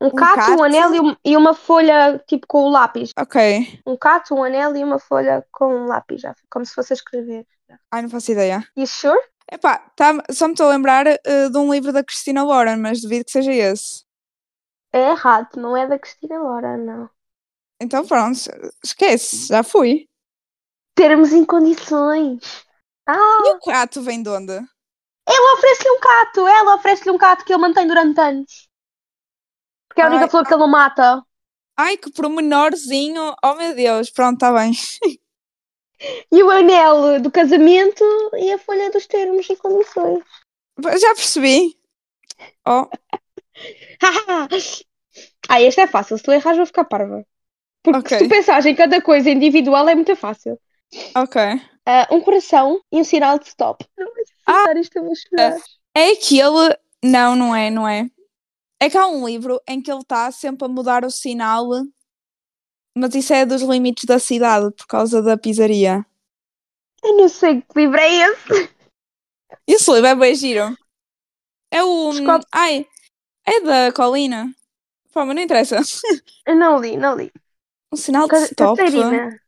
Um Um cato, cato? um anel e, um- e uma folha tipo com o lápis. Ok. Um cato, um anel e uma folha com um lápis, já. Como se fosse a escrever. Ai, não faço ideia. You sure? Epá, tá, só me estou a lembrar eh, de um livro da Christina Lauren, mas duvido que seja esse. É errado, não é da Cristina Laura, não. Então pronto, esquece, já fui. Termos em condições. Ah, E o gato vem de onde? ela oferece-lhe um cato, ela oferece-lhe um cato que ele mantém durante anos. Porque é a única Ai, flor que ele não mata. Ai, que pormenorzinho. Oh meu Deus, pronto, está bem. (laughs) E o anel do casamento e a folha dos termos e condições. Já percebi. Oh, (laughs) ah, este é fácil. Se tu erras, vou ficar parva. Porque Ok. se tu pensares em cada coisa individual, é muito fácil. ok. Ah, um coração e um sinal de stop. Não vais Ah, isto, eu vou chorar. É aquele. Não, não é, não é. É que há um livro em que ele está sempre a mudar o sinal, mas isso é dos limites da cidade por causa da pizzaria. Eu não sei que livro é esse. Esse livro é bem giro. É o. Ai, é da Colina. Pá, mas não interessa. Eu não li, não li. (laughs) Um sinal de stop. Catarina.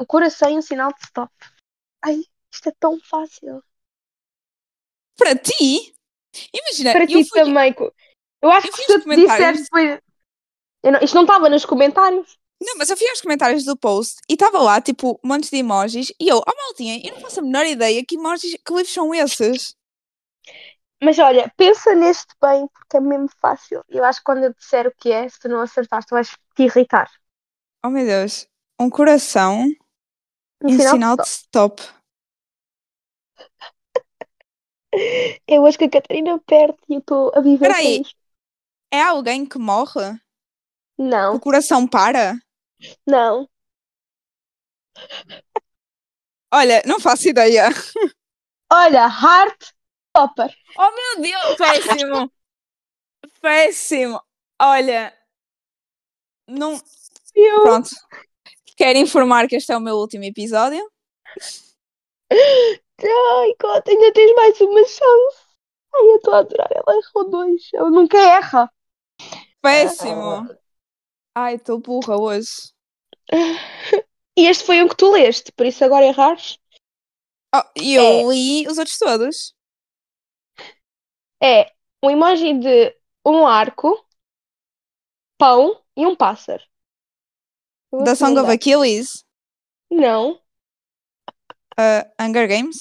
Um coração e um sinal de stop. Ai, isto é tão fácil. Para ti? Imagina, Para É, eu ti fui, também. Eu acho eu que se aos eu te disser comentários. depois. Eu não- Isto não estava nos comentários. Não, mas eu fui aos comentários do post e estava lá, tipo, montes de emojis. E eu, oh maltinha, eu não faço a menor ideia que emojis, que livros são esses. Mas olha, pensa neste bem, porque é mesmo fácil. Eu acho que quando eu disser o que é, se tu não acertares, tu vais te irritar. Oh meu Deus. Um coração Um e um sinal sinal de de stop. (laughs) Eu acho que a Catarina perde e eu estou a viver Espera aí. com isto. É alguém que morre? Não, O coração para? Não. Olha, não faço ideia. (laughs) Olha, Heart Topper. Oh meu Deus, péssimo! (laughs) péssimo! Olha, não. Eu... Pronto. Quero informar que este é o meu último episódio. (laughs) Ai, God, ainda tens mais uma chance. Ai, eu estou a adorar. Ela errou dois. Ela nunca erra. Péssimo! Ai, estou burra hoje. (laughs) E este foi um que tu leste, por isso agora errares. Oh, e eu li os outros todos. É um emoji de um arco, pão e um pássaro. Vou Da Song of. Achilles. Não. Uh, Hunger Games.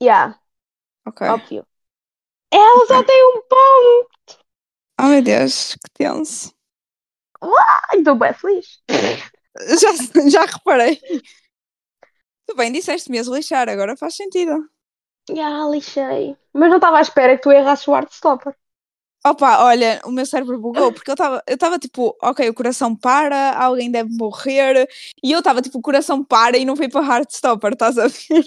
Yeah, Ok. óbvio. Ela só tem um pão. Oh meu Deus, que tenso. Estou bem feliz. (laughs) Já, já reparei. Tu bem disseste mesmo lixar, agora faz sentido. Já, lixei. Mas não estava à espera que tu errasses o Heartstopper. Opa, olha, o meu cérebro bugou porque eu estava eu estava tipo, ok, o coração para, alguém deve morrer, e eu estava tipo, o coração para e não foi para Heartstopper, estás a ver?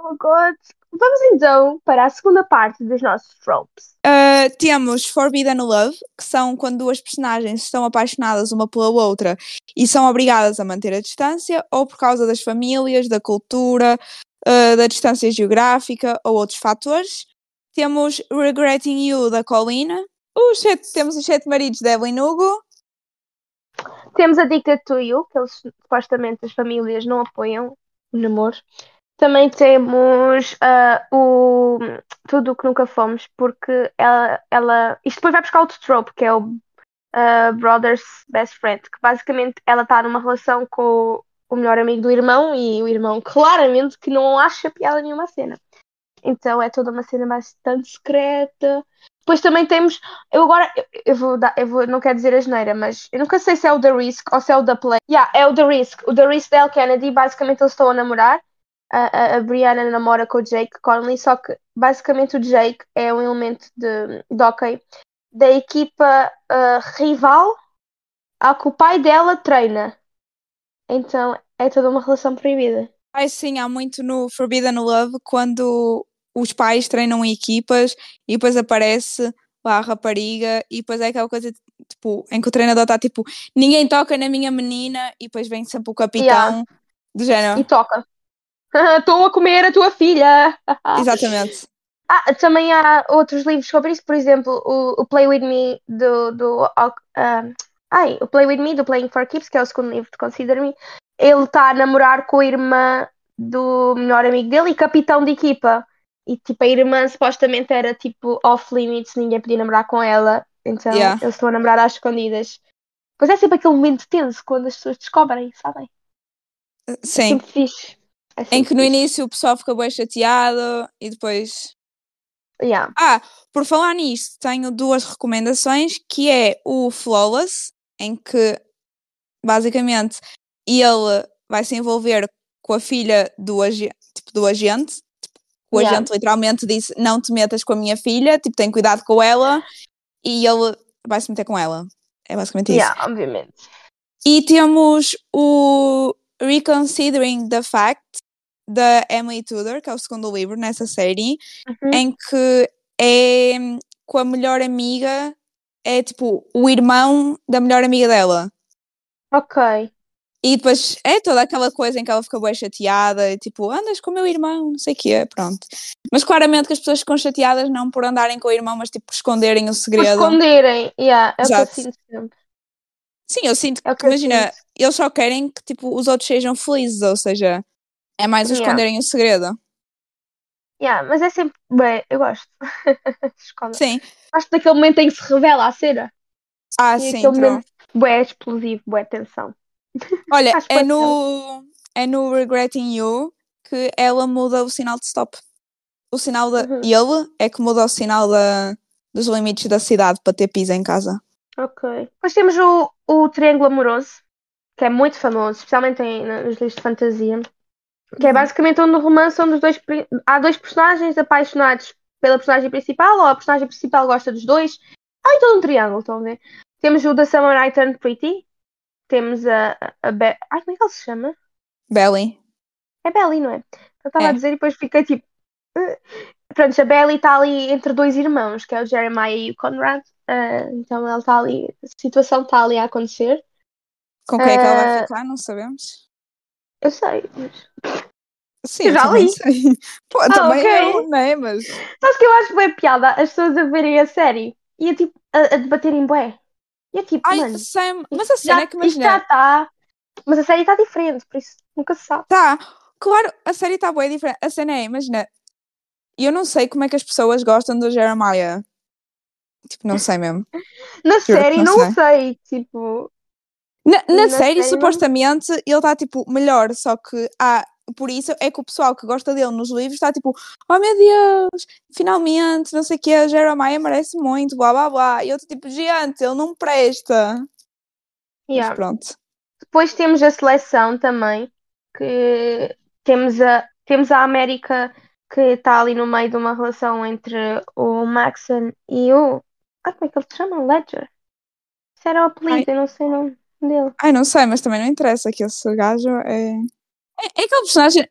Oh, God. Vamos então para a segunda parte dos nossos tropes. Uh, temos Forbidden Love, que são quando duas personagens estão apaixonadas uma pela outra e são obrigadas a manter a distância, ou por causa das famílias, da cultura, uh, da distância geográfica ou outros fatores. Temos Regretting You, da Colina. Os temos os sete maridos de Evelyn Hugo. Temos Addicted to You, que eles supostamente as famílias não apoiam o namoro. Também temos ah, o Tudo o que Nunca Fomos, porque ela, ela. Isto depois vai buscar outro trope, que é o ah, Brother's Best Friend, que basicamente ela está numa relação com o melhor amigo do irmão e o irmão (laughs) claramente que não acha piada nenhuma cena. Então é toda uma cena bastante secreta. Depois também temos. Eu agora. eu- vou dar. Eu vou, não quero dizer a geneira, mas eu nunca sei se é o The Risk ou se é o The Play. Yeah, é o The Risk. O The Risk da Elle Kennedy. Basicamente eles estão a namorar. A, a, Brianna namora com o Jake Conley. Só que basicamente o Jake é um elemento de, de hockey da equipa ah, rival a que o pai dela treina. Então é toda uma relação proibida. Ai sim, há muito no Forbidden Love quando os pais treinam em equipas e depois aparece lá a rapariga e depois é aquela coisa tipo, em que o treinador está tipo, ninguém toca na minha menina e depois vem sempre o capitão Yeah. do género. E toca. (laughs) Estou a comer a tua filha. (laughs) Exatamente. Ah, também há outros livros sobre isso, por exemplo, o, o Play With Me do, do ah, ai, o Play With Me do Playing for Keeps, que é o segundo livro de Consider Me, ele está a namorar com a irmã do melhor amigo dele e capitão de equipa. E tipo, a irmã supostamente era tipo off limits, ninguém podia namorar com ela, então Yeah. eles estão a namorar às escondidas. Pois é sempre aquele momento tenso quando as pessoas descobrem, sabem? É Sim. sempre fixe. É Em que no início o pessoal fica bem chateado e depois. Yeah. Ah, por falar nisto, tenho duas recomendações, que é o Flawless, em que basicamente ele vai se envolver com a filha do, tipo, do agente. Tipo, o Yeah. agente literalmente disse: Não te metas com a minha filha, tipo, tem cuidado com ela, e ele vai se meter com ela. É basicamente isso. Yeah, obviamente. E temos o Reconsidering the Fact da Emily Tudor, que é o segundo livro nessa série, Uhum. em que é com a melhor amiga, é tipo o irmão da melhor amiga dela. Ok. E depois é toda aquela coisa em que ela fica bem chateada, e tipo, andas com o meu irmão, não sei o quê, pronto. Mas claramente que as pessoas ficam chateadas não por andarem com o irmão, mas tipo por esconderem o Por segredo. esconderem. Yeah, é o que eu Exato. sinto sempre. Sim, eu sinto É que, imagina, sinto. eles só querem que tipo, os outros sejam felizes, ou seja, é mais Yeah. esconderem o segredo. Yeah, mas é sempre. Bem, eu gosto. (laughs) Sim. Gosto daquele momento em que se revela a cena. Ah, E sim, aquele true. momento bué explosivo, bué tensão. (laughs) Olha, é que no, é no Regretting You que ela muda o sinal de stop. O sinal da. Uhum. Ele é que muda o sinal da, dos limites da cidade para ter pizza em casa. Ok. Depois temos o, o Triângulo Amoroso, que é muito famoso, especialmente em, nos livros de fantasia. Que é basicamente onde o romance onde os dois, há dois personagens apaixonados pela personagem principal, ou a personagem principal gosta dos dois. Há todo um triângulo, estão a ver? Temos o The Summer I Turned Pretty, temos a, a, Be- Ai, como é que ele se chama? Belly. É Belly, não é? Eu estava É. a dizer e depois fiquei tipo. "Uh". Pronto, a Belly está ali entre dois irmãos, que é o Jeremiah e o Conrad. Ah, então ela está ali, a situação está ali a acontecer. Com quem é que ela vai Eh, ficar? Não sabemos. Eu sei, mas. Sim, Eu já li. sei. (laughs) Pô, também ok. eu, não é? Mas. Sabes que eu acho bem piada as pessoas a verem a série e a, tipo, a, a debaterem bué. E é tipo, Ai, mano, Sam, mas a cena já- é que isto já imagina. está. Mas a série está diferente, por isso nunca se sabe. Tá, claro, a série está boa, é diferente. A cena é, imagina, eu não sei como é que as pessoas gostam do Jeremiah. Tipo, não sei mesmo. (laughs) Na que série não não sei, tipo. Na, na Na série, série supostamente, ele está tipo melhor, só que há. Por isso é que o pessoal que gosta dele nos livros está tipo, oh meu Deus, finalmente, não sei o que, a Jeremiah merece muito, blá blá blá. E eu estou tipo, gente, ele não presta. Mas yeah. pronto. Depois temos a seleção também, que temos a, temos a América que está ali no meio de uma relação entre o Maxon e o. Ah, como é que ele se chama? Ledger. Isso era o apelido, eu não sei o nome dele. Ai, não sei, mas também não interessa que esse gajo é. É, é aquele personagem.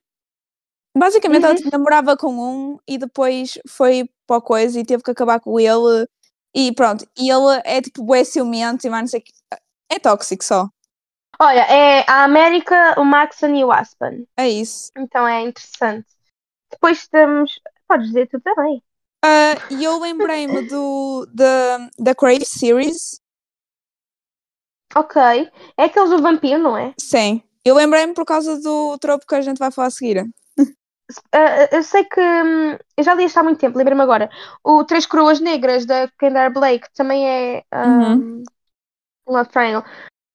Basicamente, ela Uhum. tipo, namorava com um e depois foi para coisa e teve que acabar com ele. E pronto, e ele é tipo bué ciumento e mais não sei o que. É tóxico só. Olha, é a América, o Maxon e o Aspen. É isso. Então é interessante. Depois temos. Podes dizer tu também. Ah, E eu lembrei-me do da, da Crave Series. Ok. É aqueles do vampiro, não é? Sim. Eu lembrei-me por causa do tropo que a gente vai falar a seguir. Ah, eu sei que. hum, eu já li isto há muito tempo, lembrei-me agora. O Três Coroas Negras da Kendall Blake também é. Um, Love Triangle.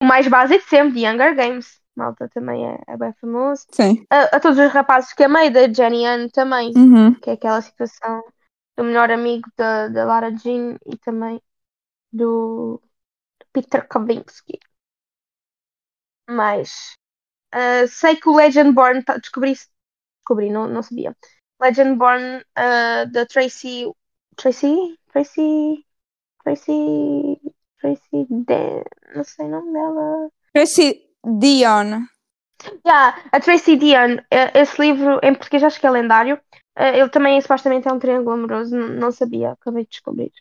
O mais básico de sempre, The Younger Games. Malta também é, é bem famoso. Sim. A, a todos os rapazes que amei, da Jenny Ann também. Uhum. que é aquela situação do melhor amigo da, da Lara Jean e também do Peter Kavinsky. Mas ah, sei que o Legendborn tá, descobri, descobri, não, não sabia. Legendborn ah, da Tracy Tracy? Tracy Tracy Tracy não sei o nome dela. Tracy Dion. Yeah, a Tracy Dion, eh, esse livro em português acho que é lendário. Eh, Ele também supostamente é um triângulo amoroso, não sabia, acabei de descobrir.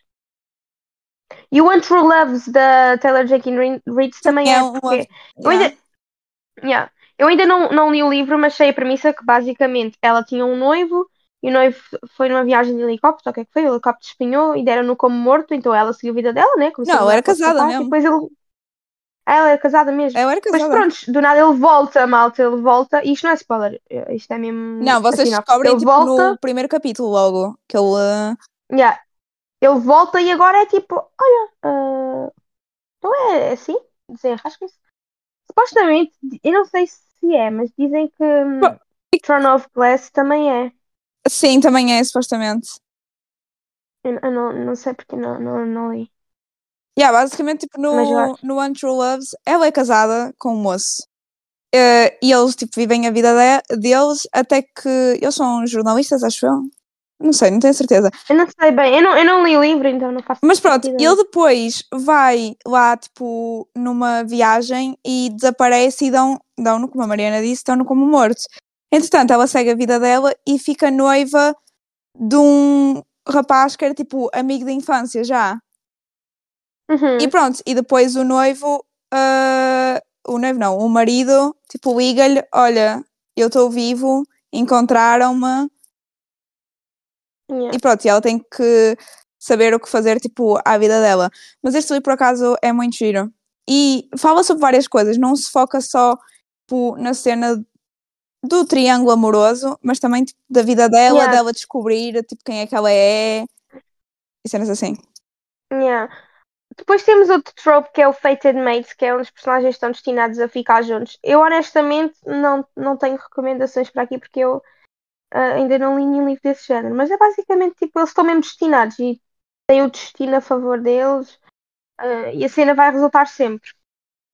E o Untrue Loves da Taylor Jenkins Reid- também é, É porque eu ainda, yeah, eu ainda não, não li o livro, mas sei a premissa que basicamente ela tinha um noivo e o noivo foi numa viagem de helicóptero, o que é que foi? O helicóptero espinhou e deram-no como morto, então ela seguiu a vida dela, né? Não, era casada mesmo. E depois ele. Ah, Ela era casada mesmo. Eu era Mas casada. pronto, do nada ele volta, malta, ele volta. Isto não é spoiler, isto é mesmo. Não, vocês sinopse. descobrem tipo, volta, no primeiro capítulo logo. Que ele. ah, yeah, ele volta e agora é tipo: olha, ah, não é assim? Desenrasca-se. Supostamente, eu não sei se é, mas dizem que Bom, Throne of Glass também é. Sim, também é, supostamente. Eu, eu não, não sei porque não, não, não li. Yeah, basicamente, tipo, no, no Untrue Loves, ela é casada com um moço. Eh, e eles, tipo, vivem a vida de- deles até que... Eles são jornalistas, acho eu. Não sei, não tenho certeza. Eu não sei bem, eu não, eu não li o livro, então não faço Mas pronto, ideia. ele depois vai lá, tipo, numa viagem e desaparece e dão, dão-no, como a Mariana disse, dão-no como morto. Entretanto, ela segue a vida dela e fica noiva de um rapaz que era, tipo, amigo de infância já. Uhum. E pronto, e depois o noivo, ah, o noivo não, o marido, tipo, liga-lhe, olha, eu estou vivo, encontraram-me, Yeah. e pronto, e ela tem que saber o que fazer, tipo, à vida dela. Mas este livro, por acaso, é muito giro. E fala sobre várias coisas, não se foca só, tipo, na cena do triângulo amoroso, mas também, tipo, da vida dela, Yeah. dela descobrir, tipo, quem é que ela é, e cenas assim. Yeah. Depois temos outro trope que é o Fated Mates, que é onde os personagens estão destinados a ficar juntos. Eu honestamente não, não tenho recomendações para aqui porque eu ah, ainda não li nenhum livro desse género. Mas é basicamente tipo, eles estão mesmo destinados e têm o destino a favor deles ah, e a cena vai resultar sempre.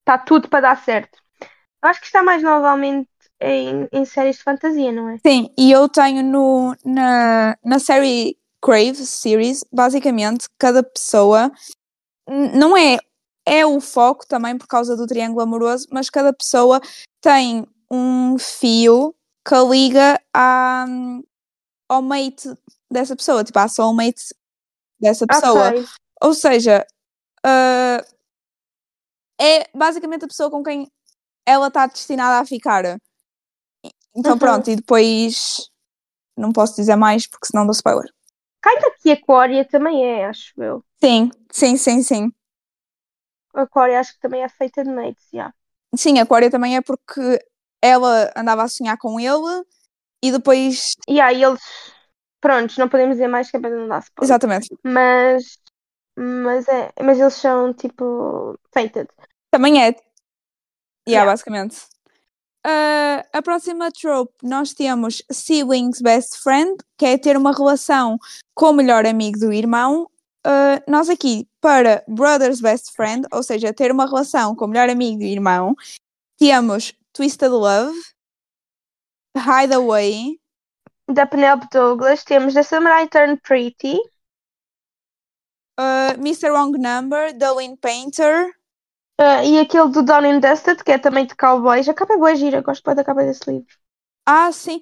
Está tudo para dar certo. Eu acho que está mais normalmente em, em séries de fantasia, não é? Sim, e eu tenho no, na, na série Crave Series, basicamente, cada pessoa não é é o foco também por causa do triângulo amoroso, mas cada pessoa tem um fio que a liga à, ao mate dessa pessoa, tipo, à soulmate dessa pessoa. Ok. Ou seja, ah, é basicamente a pessoa com quem ela está destinada a ficar. Então Uhum. pronto, e depois não posso dizer mais porque senão dou spoiler. Kinda que Aquária também é, acho eu. Sim, sim, sim, sim. Aquária acho que também é feita de mates, yeah. Sim, a Aquária também é porque ela andava a sonhar com ele e depois. E aí eles, prontos, não podemos dizer mais que é para não dar spoiler. Exatamente. Mas, mas é, mas eles são tipo fated. Também é. Yeah, Yeah. basicamente. Ah, a próxima trope nós temos siblings best friend, que é ter uma relação com o melhor amigo do irmão. Ah, nós aqui, para brothers best friend, ou seja, ter uma relação com o melhor amigo do irmão, temos Twisted Love, Hideaway, Da Penelope Douglas temos The Samurai Turn Pretty. ah, Mr. Wrong Number, The Lynn Painter, ah, e aquele do Down and Dusted, que é também de cowboys. A capa é boa gira, gosto bem da capa desse livro. Ah, sim.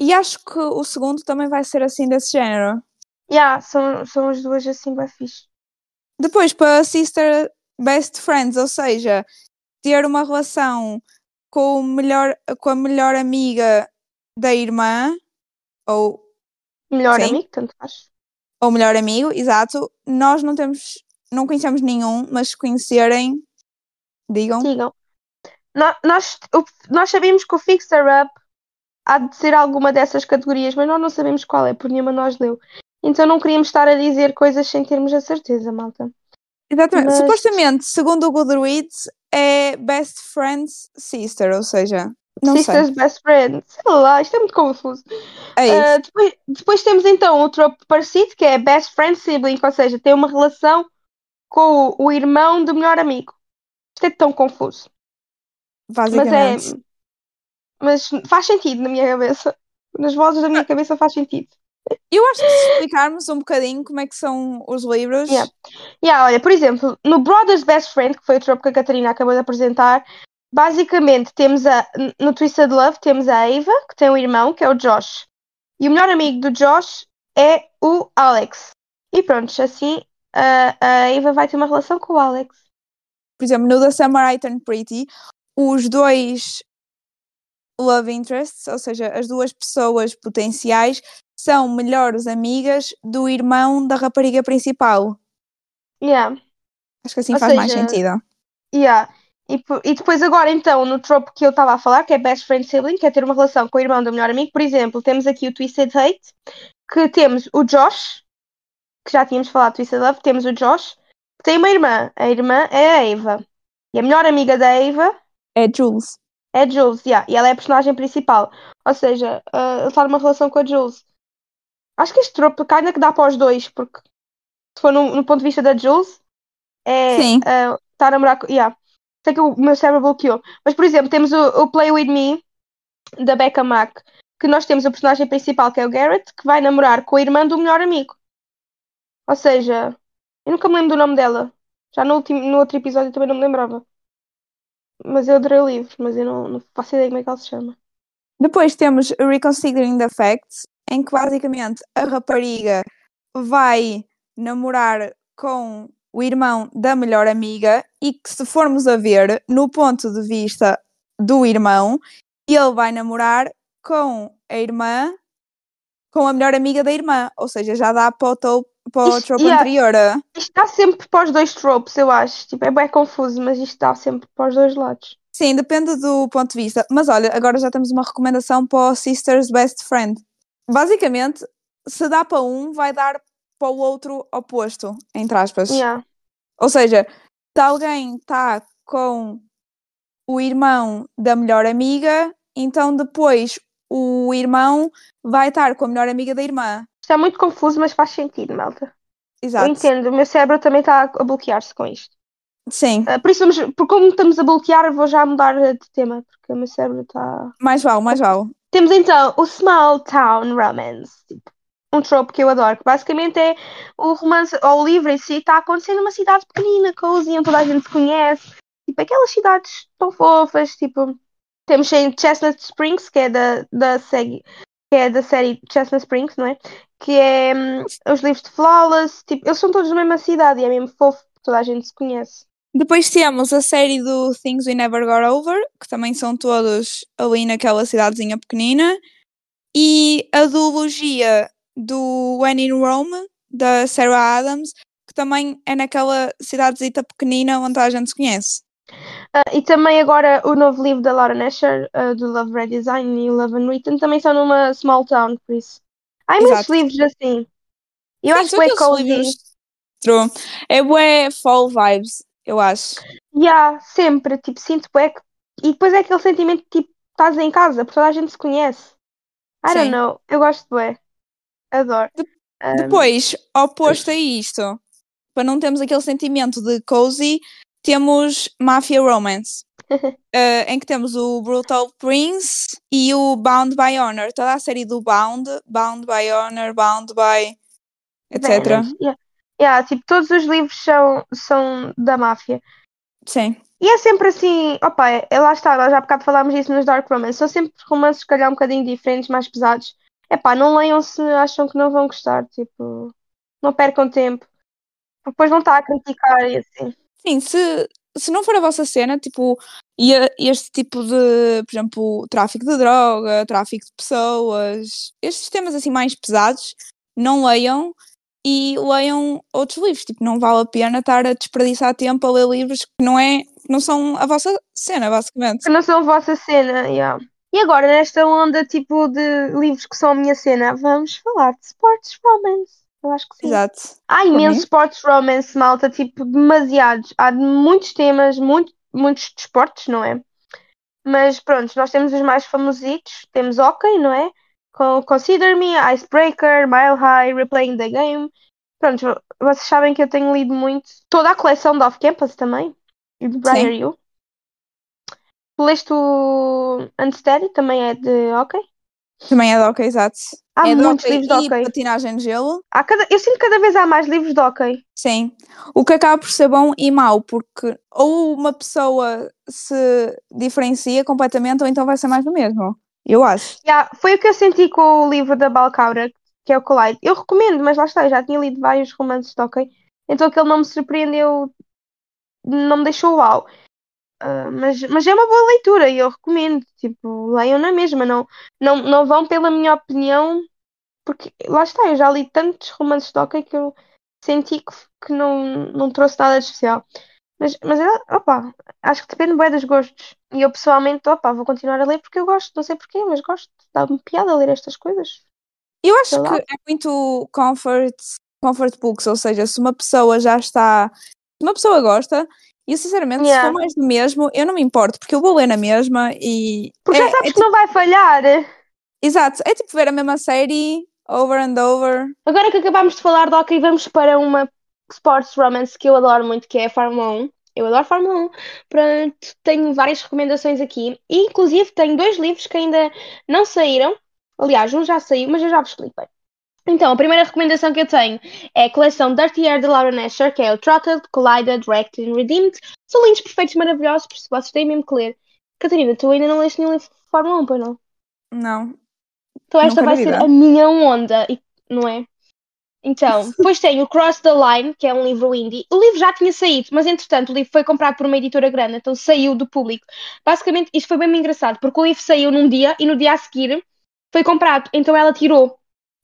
E acho que o segundo também vai ser assim desse género. Yeah, são, são as duas assim bem fixe. Depois, para Sister Best Friends, ou seja, ter uma relação com, melhor, com a melhor amiga da irmã, ou Melhor Sim. amigo, tanto faz. ou melhor amigo, exato. Nós não temos, não conhecemos nenhum, mas se conhecerem, digam. Sigam. No- Nós, o- nós sabemos que o Fixer Up há de ser alguma dessas categorias, mas nós não sabemos qual é, porque nenhuma nós leu. Então não queríamos estar a dizer coisas sem termos a certeza, malta. Exatamente. Mas- Supostamente, segundo o Goodreads, é Best Friends Sister, ou seja, não Sisters sei. Best Friend. Sei lá, isto é muito confuso. É isso. Ah, depois, depois temos então o trope parecido, que é Best Friend Sibling, ou seja, tem uma relação com o, o irmão do melhor amigo. Isto é tão confuso. Mas é. Mas faz sentido na minha cabeça. Nas vozes da minha cabeça faz sentido. Eu acho que se explicarmos um bocadinho como é que são os livros. Yeah. Yeah, olha, por exemplo, no Brothers Best Friend, que foi o trope que a Catarina acabou de apresentar, basicamente temos a. No Twisted Love temos a Ava, que tem um irmão, que é o Josh. E o melhor amigo do Josh é o Alex. E pronto, assim a, a Ava vai ter uma relação com o Alex. por exemplo, no The Samurai Turn Pretty, os dois love interests, ou seja, as duas pessoas potenciais, são melhores amigas do irmão da rapariga principal. Yeah. Acho que assim Ou faz mais seja, sentido. Yeah. E, e depois agora então no trope que eu estava a falar, que é best friend sibling, que é ter uma relação com o irmão do melhor amigo, por exemplo, temos aqui o Twisted Hate, que temos o Josh, que já tínhamos falado Twisted Love, temos o Josh, que tem uma irmã, a irmã é a Ava. E a melhor amiga da Ava É Jules. é Jules, yeah, e ela é a personagem principal. Ou seja, uh, ele está numa relação com a Jules. Acho que este trope ainda que dá para os dois, porque se for no, no ponto de vista da Jules, é uh, está a namorar com. Yeah. Sei que o meu cérebro bloqueou. Mas, por exemplo, temos o, o Play With Me da Becca Mack, que nós temos o personagem principal, que é o Garrett, que vai namorar com a irmã do melhor amigo. Ou seja, eu nunca me lembro do nome dela. Já no, último, no outro episódio também não me lembrava. Mas eu adorei o livro, mas eu não, não faço ideia como é que ela se chama. Depois temos Reconsidering the Facts, em que basicamente a rapariga vai namorar com o irmão da melhor amiga e que se formos a ver no ponto de vista do irmão, ele vai namorar com a irmã, com a melhor amiga da irmã, ou seja, já dá para o, to- para o Isto- trope yeah. anterior. Isto dá sempre para os dois tropes, eu acho. Tipo, é bem confuso, mas isto dá sempre para os dois lados. Sim, depende do ponto de vista. Mas olha, agora já temos uma recomendação para o Sister's Best Friend. Basicamente, se dá para um, vai dar para o outro oposto, entre aspas. Yeah. Ou seja, se alguém está com o irmão da melhor amiga, então depois o irmão vai estar com a melhor amiga da irmã. Isto é muito confuso, mas faz sentido, malta. Eu Exato. entendo, o meu cérebro também está a bloquear-se com isto. Sim, Ah, por isso, vamos, por como estamos a bloquear, eu vou já mudar de tema, porque o meu cérebro está. mais vale, mais vale. Temos então o Small Town Romance. Tipo, um trope que eu adoro, que basicamente é o romance, ou o livro em si, está acontecendo numa cidade pequenina, cozy, onde toda a gente se conhece. Tipo, aquelas cidades tão fofas, tipo, temos em Chestnut Springs, que é da, da, série, que é da série Chestnut Springs, não é? Que é hum, os livros de Flawless, tipo, eles são todos da mesma cidade e é mesmo fofo, toda a gente se conhece. Depois temos a série do Things We Never Got Over, que também são todos ali naquela cidadezinha pequenina. E a duologia do When in Rome, da Sarah Adams, que também é naquela cidadezita pequenina onde a gente se conhece. Ah, e também agora o novo livro da Laura Nasher, ah, do Love Redesign e Love Unwritten, também são numa small town, por isso. Há Exato. livros assim. Eu Sim, acho que é cozy. livros- True. É bué fall vibes, eu acho. Yeah, sempre, tipo, sinto bué que... E depois é aquele sentimento de, tipo, estás em casa, porque toda a gente se conhece. I don't Sim. know, eu gosto de bué. Adoro. Um, Depois, oposto a isto, para não termos aquele sentimento de cozy, temos Mafia Romance. (laughs) eh, em que temos o Brutal Prince e o Bound by Honor. Toda a série do Bound, Bound by Honor, Bound by etc. Yeah. Yeah, tipo, todos os livros são, são da máfia. Sim, E é sempre assim, opa, é, é lá está, nós já há bocado falámos disso nos Dark Romance, são sempre romances, se calhar, um bocadinho diferentes, mais pesados. Epá, não leiam se acham que não vão gostar, tipo, não percam tempo. Porque Depois não está a criticar e assim. sim, se, se não for a vossa cena, tipo, e este tipo de, por exemplo, tráfico de droga, tráfico de pessoas, estes temas assim mais pesados, não leiam e leiam outros livros. Tipo, não vale a pena estar a desperdiçar tempo a ler livros que não, é, não são a vossa cena, basicamente. Que não são a vossa cena, yeah. E agora, nesta onda, tipo, de livros que são a minha cena, vamos falar de sports romance. Eu acho que sim. Exato. Há imensos sports romance, malta, tipo, demasiados. Há muitos temas, muito, muitos desportos, não é? Mas pronto, nós temos os mais famositos. Temos Hockey, não é? Consider Me, Icebreaker, Mile High, Replaying the Game. Pronto, vo- vocês sabem que eu tenho lido muito. Toda a coleção de Off-Campus também. E de Briar U. Leste o Unsteady, também é de Hockey. Também é de hockey, exato. Há é muitos hockey livros de Hockey. patinagem de gelo. Há cada... Eu sinto que cada vez há mais livros de Hockey. Sim. O que acaba por ser bom e mau, porque ou uma pessoa se diferencia completamente, ou então vai ser mais do mesmo. Eu acho. Yeah, foi o que eu senti com o livro da Balcaura, que é o Collide. Eu recomendo, mas lá está, eu já tinha lido vários romances de Hockey, então aquele não me surpreendeu, não me deixou uau. Ah, mas, mas é uma boa leitura e eu recomendo, tipo, leiam na mesma, não, não, não vão pela minha opinião, porque lá está, eu já li tantos romances de Hockey que eu senti que, que não, não trouxe nada de especial. Mas, mas opa, acho que depende bem dos gostos. E eu pessoalmente, opa, vou continuar a ler porque eu gosto, não sei porquê, mas gosto. Dá-me piada ler estas coisas. Eu acho Sei lá. que é muito comfort, comfort books, ou seja, se uma pessoa já está. Se uma pessoa gosta, e eu sinceramente, se Yeah. for mais do mesmo, eu não me importo, porque eu vou ler na mesma e. Porque é, já sabes é que não vai falhar. Exato, é tipo ver a mesma série over and over. Agora que acabámos de falar de hockey, vamos para uma sports romance que eu adoro muito, que é a Fórmula 1. Eu adoro Fórmula 1. Pronto, tenho várias recomendações aqui. E, inclusive, tenho dois livros que ainda não saíram. Aliás, um já saiu, mas eu já vos expliquei. Então, a primeira recomendação que eu tenho é a coleção Dirty Air de Laura Nasher, que é o Throttled, Collided, Wrecked and Redeemed. São lindos, perfeitos, maravilhosos, por isso vocês têm mesmo que ler. Catarina, tu ainda não leste nenhum livro de Fórmula 1, pois não? Não. Então esta vai ser a minha onda, não é? Então, (laughs) depois tem o Cross the Line, que é um livro indie. O livro já tinha saído, mas entretanto o livro foi comprado por uma editora grande, então saiu do público. Basicamente, isto foi bem engraçado, porque o livro saiu num dia e no dia a seguir foi comprado, então ela tirou.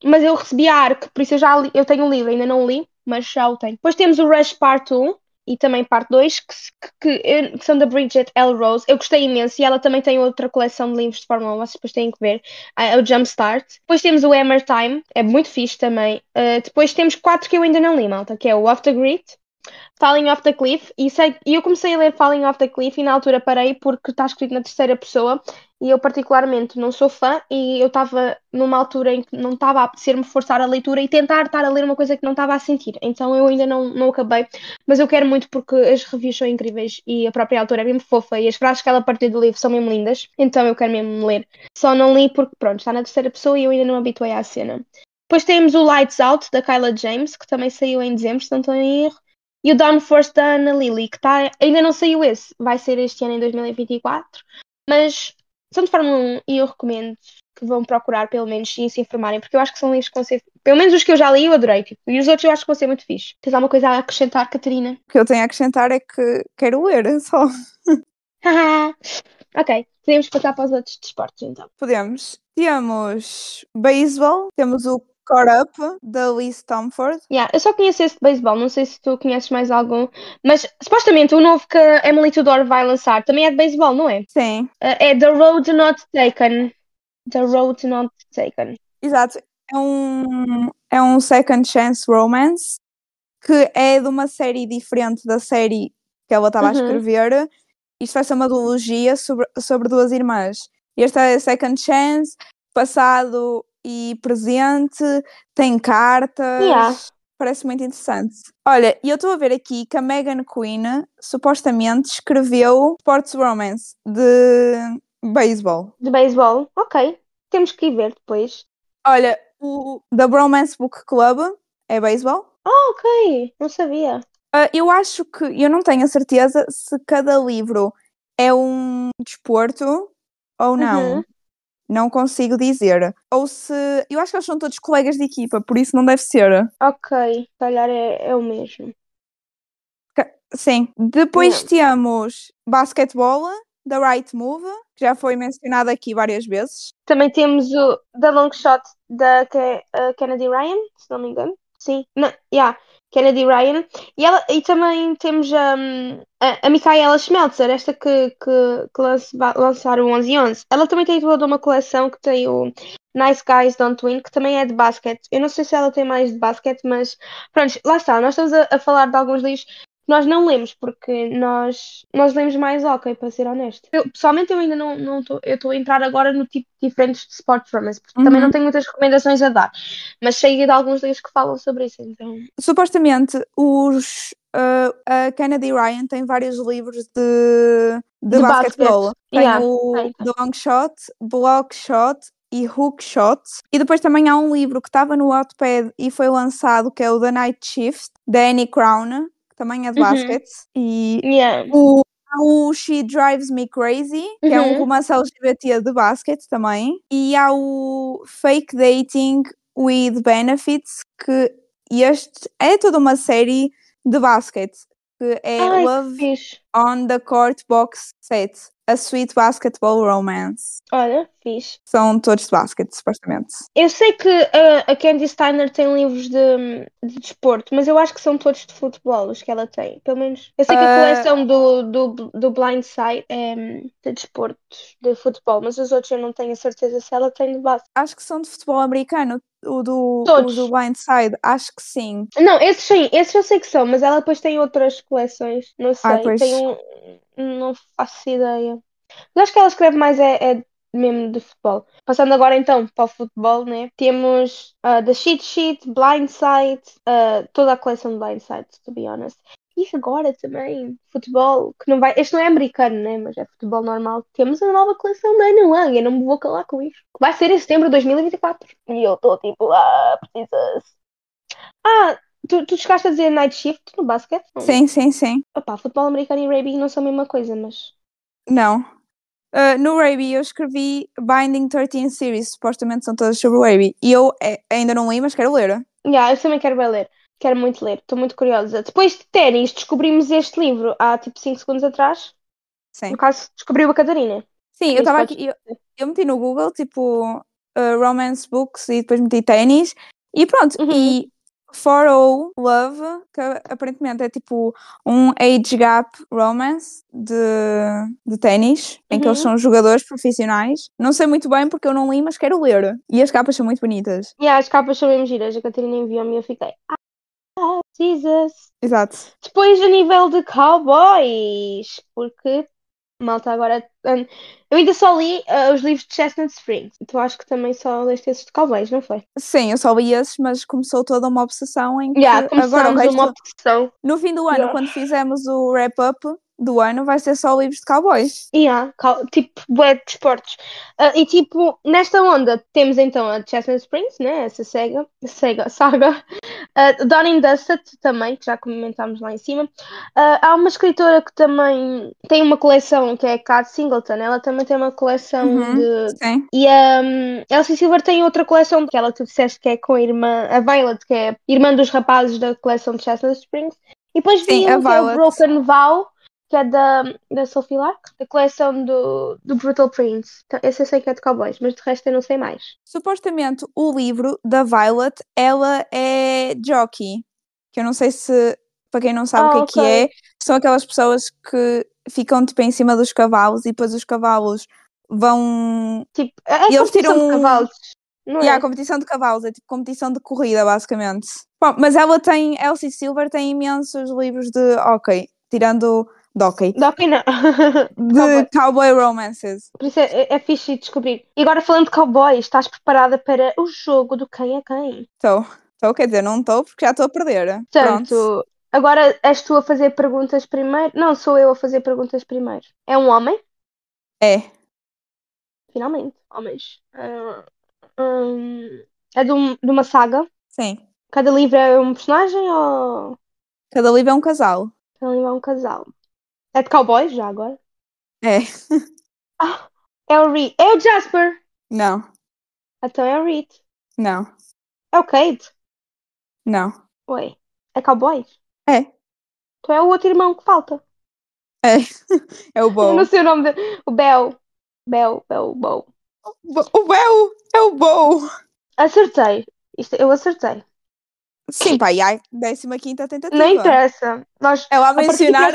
Mas eu recebi a ARC, por isso eu já li, eu tenho o livro, ainda não li, mas já o tenho. Depois temos o Rush Part 1 e também Parte 2, que, que- que, são da Bridget L. Rose. Eu gostei imenso e ela também tem outra coleção de livros de Fórmula 1, vocês depois têm que ver. Ah, É o Jumpstart. Depois temos o Hammer Time, é muito fixe também. Uh, depois temos quatro que eu ainda não li, malta, que é o Off the Grid, Falling Off the Cliff, e, sei, eu comecei a ler Falling Off the Cliff e na altura parei porque está escrito na terceira pessoa e eu particularmente não sou fã e eu estava numa altura em que não estava a apetecer-me forçar a leitura e tentar estar a ler uma coisa que não estava a sentir. Então eu ainda não, não acabei, mas eu quero muito porque as reviews são incríveis e a própria autora é mesmo fofa e as frases que ela partiu do livro são mesmo lindas, então eu quero mesmo ler. Só não li porque, pronto, está na terceira pessoa e eu ainda não me habituei à cena. Depois temos o Lights Out, da Kyla James, que também saiu em dezembro, se não estou em erro. E o Downforce da Ana Lily, que tá, ainda não saiu esse, vai ser este ano em 2024. Mas são de Fórmula 1 e eu recomendo que vão procurar pelo menos e se informarem, porque eu acho que são livros que vão ser, pelo menos os que eu já li, eu adorei. Tipo, e os outros eu acho que vão ser muito fixe. Tens alguma coisa a acrescentar, Catarina? O que eu tenho a acrescentar é que quero ler só. (laughs) ok, podemos passar para os outros desportos então. Podemos. Temos beisebol, temos o Caught Up, da Liz Stamford. Yeah, eu só conheço esse de beisebol, não sei se tu conheces mais algum, mas supostamente o novo que a Emily Tudor vai lançar também é de beisebol, não é? Sim. Uh, é The Road Not Taken. The Road Not Taken. Exato. É um, é um second chance romance que é de uma série diferente da série que ela estava Uhum. a escrever. Isto vai ser uma duologia sobre, sobre duas irmãs. Este é Second Chance, passado e presente, tem cartas. Yeah. Parece muito interessante. Olha, e eu estou a ver aqui que a Megan Queen supostamente escreveu Sports Romance de beisebol. De beisebol, ok. Temos que ir ver depois. Olha, o da Bromance Book Club é beisebol. Ah, ok. Não sabia. Ah, eu acho que, eu não tenho a certeza se cada livro é um desporto ou não. Uhum. Não consigo dizer. Ou se. Eu acho que eles são todos colegas de equipa, por isso não deve ser. Ok, se calhar é, é o mesmo. Sim. Depois temos basquetebol, The Right Move, que já foi mencionado aqui várias vezes. Também temos o The Long Shot da uh, Kennedy Ryan, se não me engano. Sim, não, yeah, Kennedy Ryan. E, ela, e também temos um, a, a Micaela Schmelzer, esta que, que, que lançaram o 11 e 11. Ela também tem toda uma coleção que tem o Nice Guys Don't Win, que também é de basquete. Eu não sei se ela tem mais de basquete, mas pronto, lá está. Nós estamos a, a falar de alguns livros nós não lemos, porque nós, nós lemos mais hockey, para ser honesto. Eu, pessoalmente, eu ainda não não estou. Eu estou a entrar agora no tipo diferentes de sport romance, porque também Uhum. não tenho muitas recomendações a dar. Mas sei de alguns livros que falam sobre isso, então. Supostamente, os, ah, a Kennedy Ryan tem vários livros de, de, De basquetebol. basquete. Tem Yeah, o Long Shot, Block Shot e Hook Shot. E depois também há um livro que estava no Wattpad e foi lançado, que é o The Night Shift, da Annie Crown, também é de Uhum. basquete. E Yeah. o, há o She Drives Me Crazy, que é um Uhum. romance LGBT de basquete também. E há o Fake Dating with Benefits, que este é toda uma série de basquete, que é Ai, que Love fixe. on the Court Box Set, a Sweet Basketball Romance. Olha, fixe. São todos de basquete, supostamente. Eu sei que uh, a Candy Steiner tem livros de, de desporto, mas eu acho que são todos de futebol os que ela tem. Pelo menos. Eu sei que a Ah. coleção do, do, do Blind Side é hum, de desporto, de futebol, mas os outros eu não tenho a certeza se ela tem de base. Acho que são de futebol americano. O do, o Todos. do Blindside, acho que sim. Não, esses sim, esses eu sei que são, mas ela depois tem outras coleções. Não sei, Ah, pois. tem um. Não faço ideia. Mas acho que ela escreve mais é, é mesmo de futebol. Passando agora então para o futebol, né? Temos ah, The Cheat Sheet, Blindside, ah, toda a coleção de Blindside, to be honest. E agora também, futebol, que não vai. Este não é americano, né? Mas é futebol normal. Temos a nova coleção da Ana Lang, eu não me vou calar com isto. Que vai ser em setembro de 2024. E eu estou tipo, ah, precisas. Ah, tu, tu chegaste a dizer night shift no basquete? Sim, sim, sim. Opa, futebol americano e rugby não são a mesma coisa, mas. Não. Uh, no Raby eu escrevi Binding 13 Series, supostamente são todas sobre o Raby. E eu eh, ainda não li, mas quero ler. Yeah, eu também quero ler. Quero muito ler, estou muito curiosa. Depois de ténis, descobrimos este livro há tipo 5 segundos atrás. Sim. No caso, descobriu a Catarina. Sim, eu estava aqui, eu, eu meti no Google, tipo, uh, romance books e depois meti ténis. E pronto, Uhum. e For All Love, que aparentemente é tipo um age gap romance de, de ténis, em que eles Uhum. são jogadores profissionais. Não sei muito bem porque eu não li, mas quero ler. E as capas são muito bonitas. E as capas são mesmo giras. A Catarina enviou-me e eu fiquei. Jesus. Exato. Depois, a nível de cowboys, porque. Malta, agora. eu ainda só li ah, os livros de Chestnut Springs. Então acho que também só leste esses de cowboys, não foi? Sim, eu só li esses, mas começou toda uma obsessão em que Já, agora o resto, uma obsessão. no fim do ano, Yeah. quando fizemos o wrap-up, do ano vai ser só livros de cowboys. Yeah, tipo, bué de esportes. Ah, e tipo, nesta onda temos então a Chestnut Springs, né? Essa sega, sega, saga. A Dawn and Dusted também, que já comentámos lá em cima. Ah, há uma escritora que também tem uma coleção que é a Kat Singleton. Ela também tem uma coleção Uhum. de. Sim. E a um, Elsie Silver tem outra coleção, que ela tu disseste que é com a irmã, a Violet, que é irmã dos rapazes da coleção de Chestnut Springs. E depois Sim, vi a um é. Broken Vow, que é da, da Sophie Lark, da coleção do, do Brutal Prince. Então, esse eu sei que é de cowboys, mas de resto eu não sei mais. Supostamente o livro da Violet, ela é jockey. Que eu não sei se, para quem não sabe Ah, o que é ok. que é, são aquelas pessoas que ficam tipo em cima dos cavalos e depois os cavalos vão. Tipo, é E eles tiram de cavalos, não E é? há competição de cavalos, é tipo competição de corrida, basicamente. Bom, mas ela tem, Elsie Silver tem imensos livros de hockey, tirando hockey, Dá pena. de Cowboy. cowboy romances. Por isso é, é, é fixe descobrir. E agora falando de cowboys, estás preparada para o jogo do quem é quem? Estou, estou, quer dizer, não estou porque já estou a perder. Pronto. Portanto, agora és tu a fazer perguntas primeiro? Não, sou eu a fazer perguntas primeiro. É um homem? É, Finalmente, homens. Ah, hum, é de, um- de uma saga? sim. Cada livro é um personagem ou Cada livro é um casal. cada livro é um casal? É de cowboys já agora? É. Ah, é o Reed. É o Jasper! Não, Então é o Reed. não, É o Cade. não. Ué, é cowboys? É, Então é o outro irmão que falta. é. (laughs) É o Eu Bo. não sei o nome dele. O Bel. Bel, Bel, Bel. O Bel! É o Bo! Acertei. Isto, eu acertei. Sim, pá, e ai, 15 tentativa. Não interessa. Nós, Ela a partir mencionar.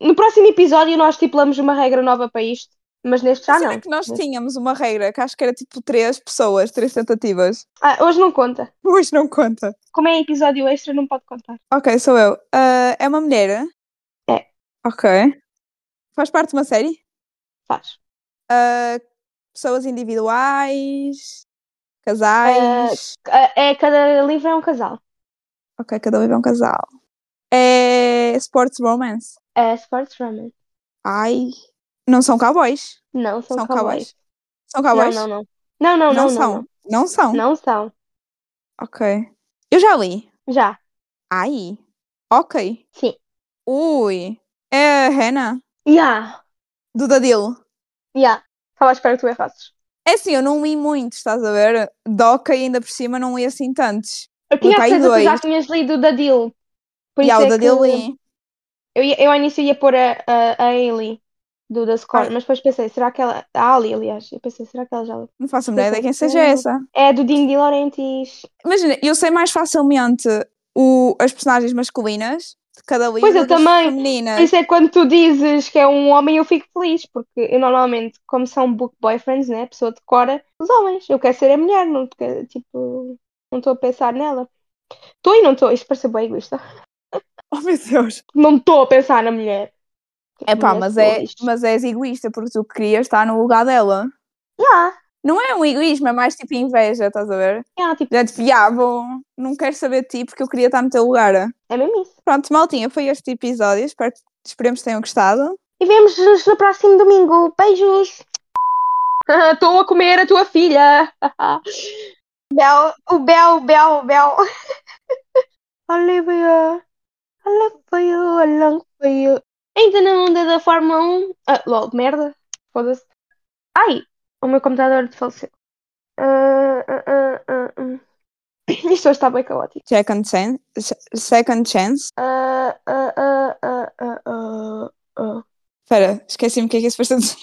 No próximo episódio nós estipulamos uma regra nova para isto. Mas neste já Será não. que nós tínhamos uma regra que acho que era tipo três pessoas, três tentativas? Ah, hoje não conta. Hoje não conta. Como é episódio extra, não pode contar. Ok, sou eu. Ah, é uma mulher? É. Ok. Faz parte de uma série? Faz. Ah, pessoas individuais? Casais? Ah, é, cada livro é um casal. Ok, cada livro é um casal. É sports romance? É Sports. Ai. Não são cowboys? Não, são, São cowboys. cowboys? São cowboys? Não, não, não. Não, não, não, não. são. Não, Não são? não são. Ok. Eu já li. Já. Ai. Ok. Sim. Ui. É a Hannah? Já. Do Dadil. Já. Estava à espera que tu errasses. É assim, eu não li muito, estás a ver? Doca e ainda por cima não li assim tantos. Eu tinha certeza que tu já tinhas lido o da Dil. Por isso há o é Dadil que li. Eu, ia- eu ao início ia pôr a, a, a Ailey do The Score, Ai. mas depois pensei, será que ela. A Ali, aliás. Eu pensei, será que ela já? Não faço ideia quem seja Não. essa. É do Ding de Laurentiis. Imagina, eu sei mais facilmente o, as personagens masculinas de cada livro Pois, eu das também. Femininas. isso é quando tu dizes que é um homem, eu fico feliz, porque eu normalmente, como são book boyfriends, né? A pessoa decora os homens. Eu quero ser a mulher, não tipo, não estou a pensar nela. Estou e não estou, isto parece bem egoísta. (laughs) Oh meu Deus. Não estou a pensar na mulher. É pá, mas, é, mas és egoísta porque tu querias estar no lugar dela. Yeah, Não é um egoísmo, é mais tipo inveja, estás a ver? yeah, tipo, Já tipo, ah, vou, não quero saber de ti porque eu queria estar no teu lugar. é mesmo isso. Pronto, maltinha, foi este episódio. Espero, esperemos que tenham gostado. E vemos-nos no próximo domingo. Beijos! (laughs) Estou a comer a tua filha! (laughs) Bel, o Bel, Bel, Bel. Olivia, I love for you, I long for you. Ainda na onda da Fórmula 1. Ah, lol, merda. Foda-se. Ai, o meu computador faleceu. Ah, ah, ah, ah, ah. (laughs) Isto hoje está bem caótico. Second chance. Second chance. Ah, ah, ah, ah, ah, ah, ah. Espera, esqueci-me o que é que isso foi dizer.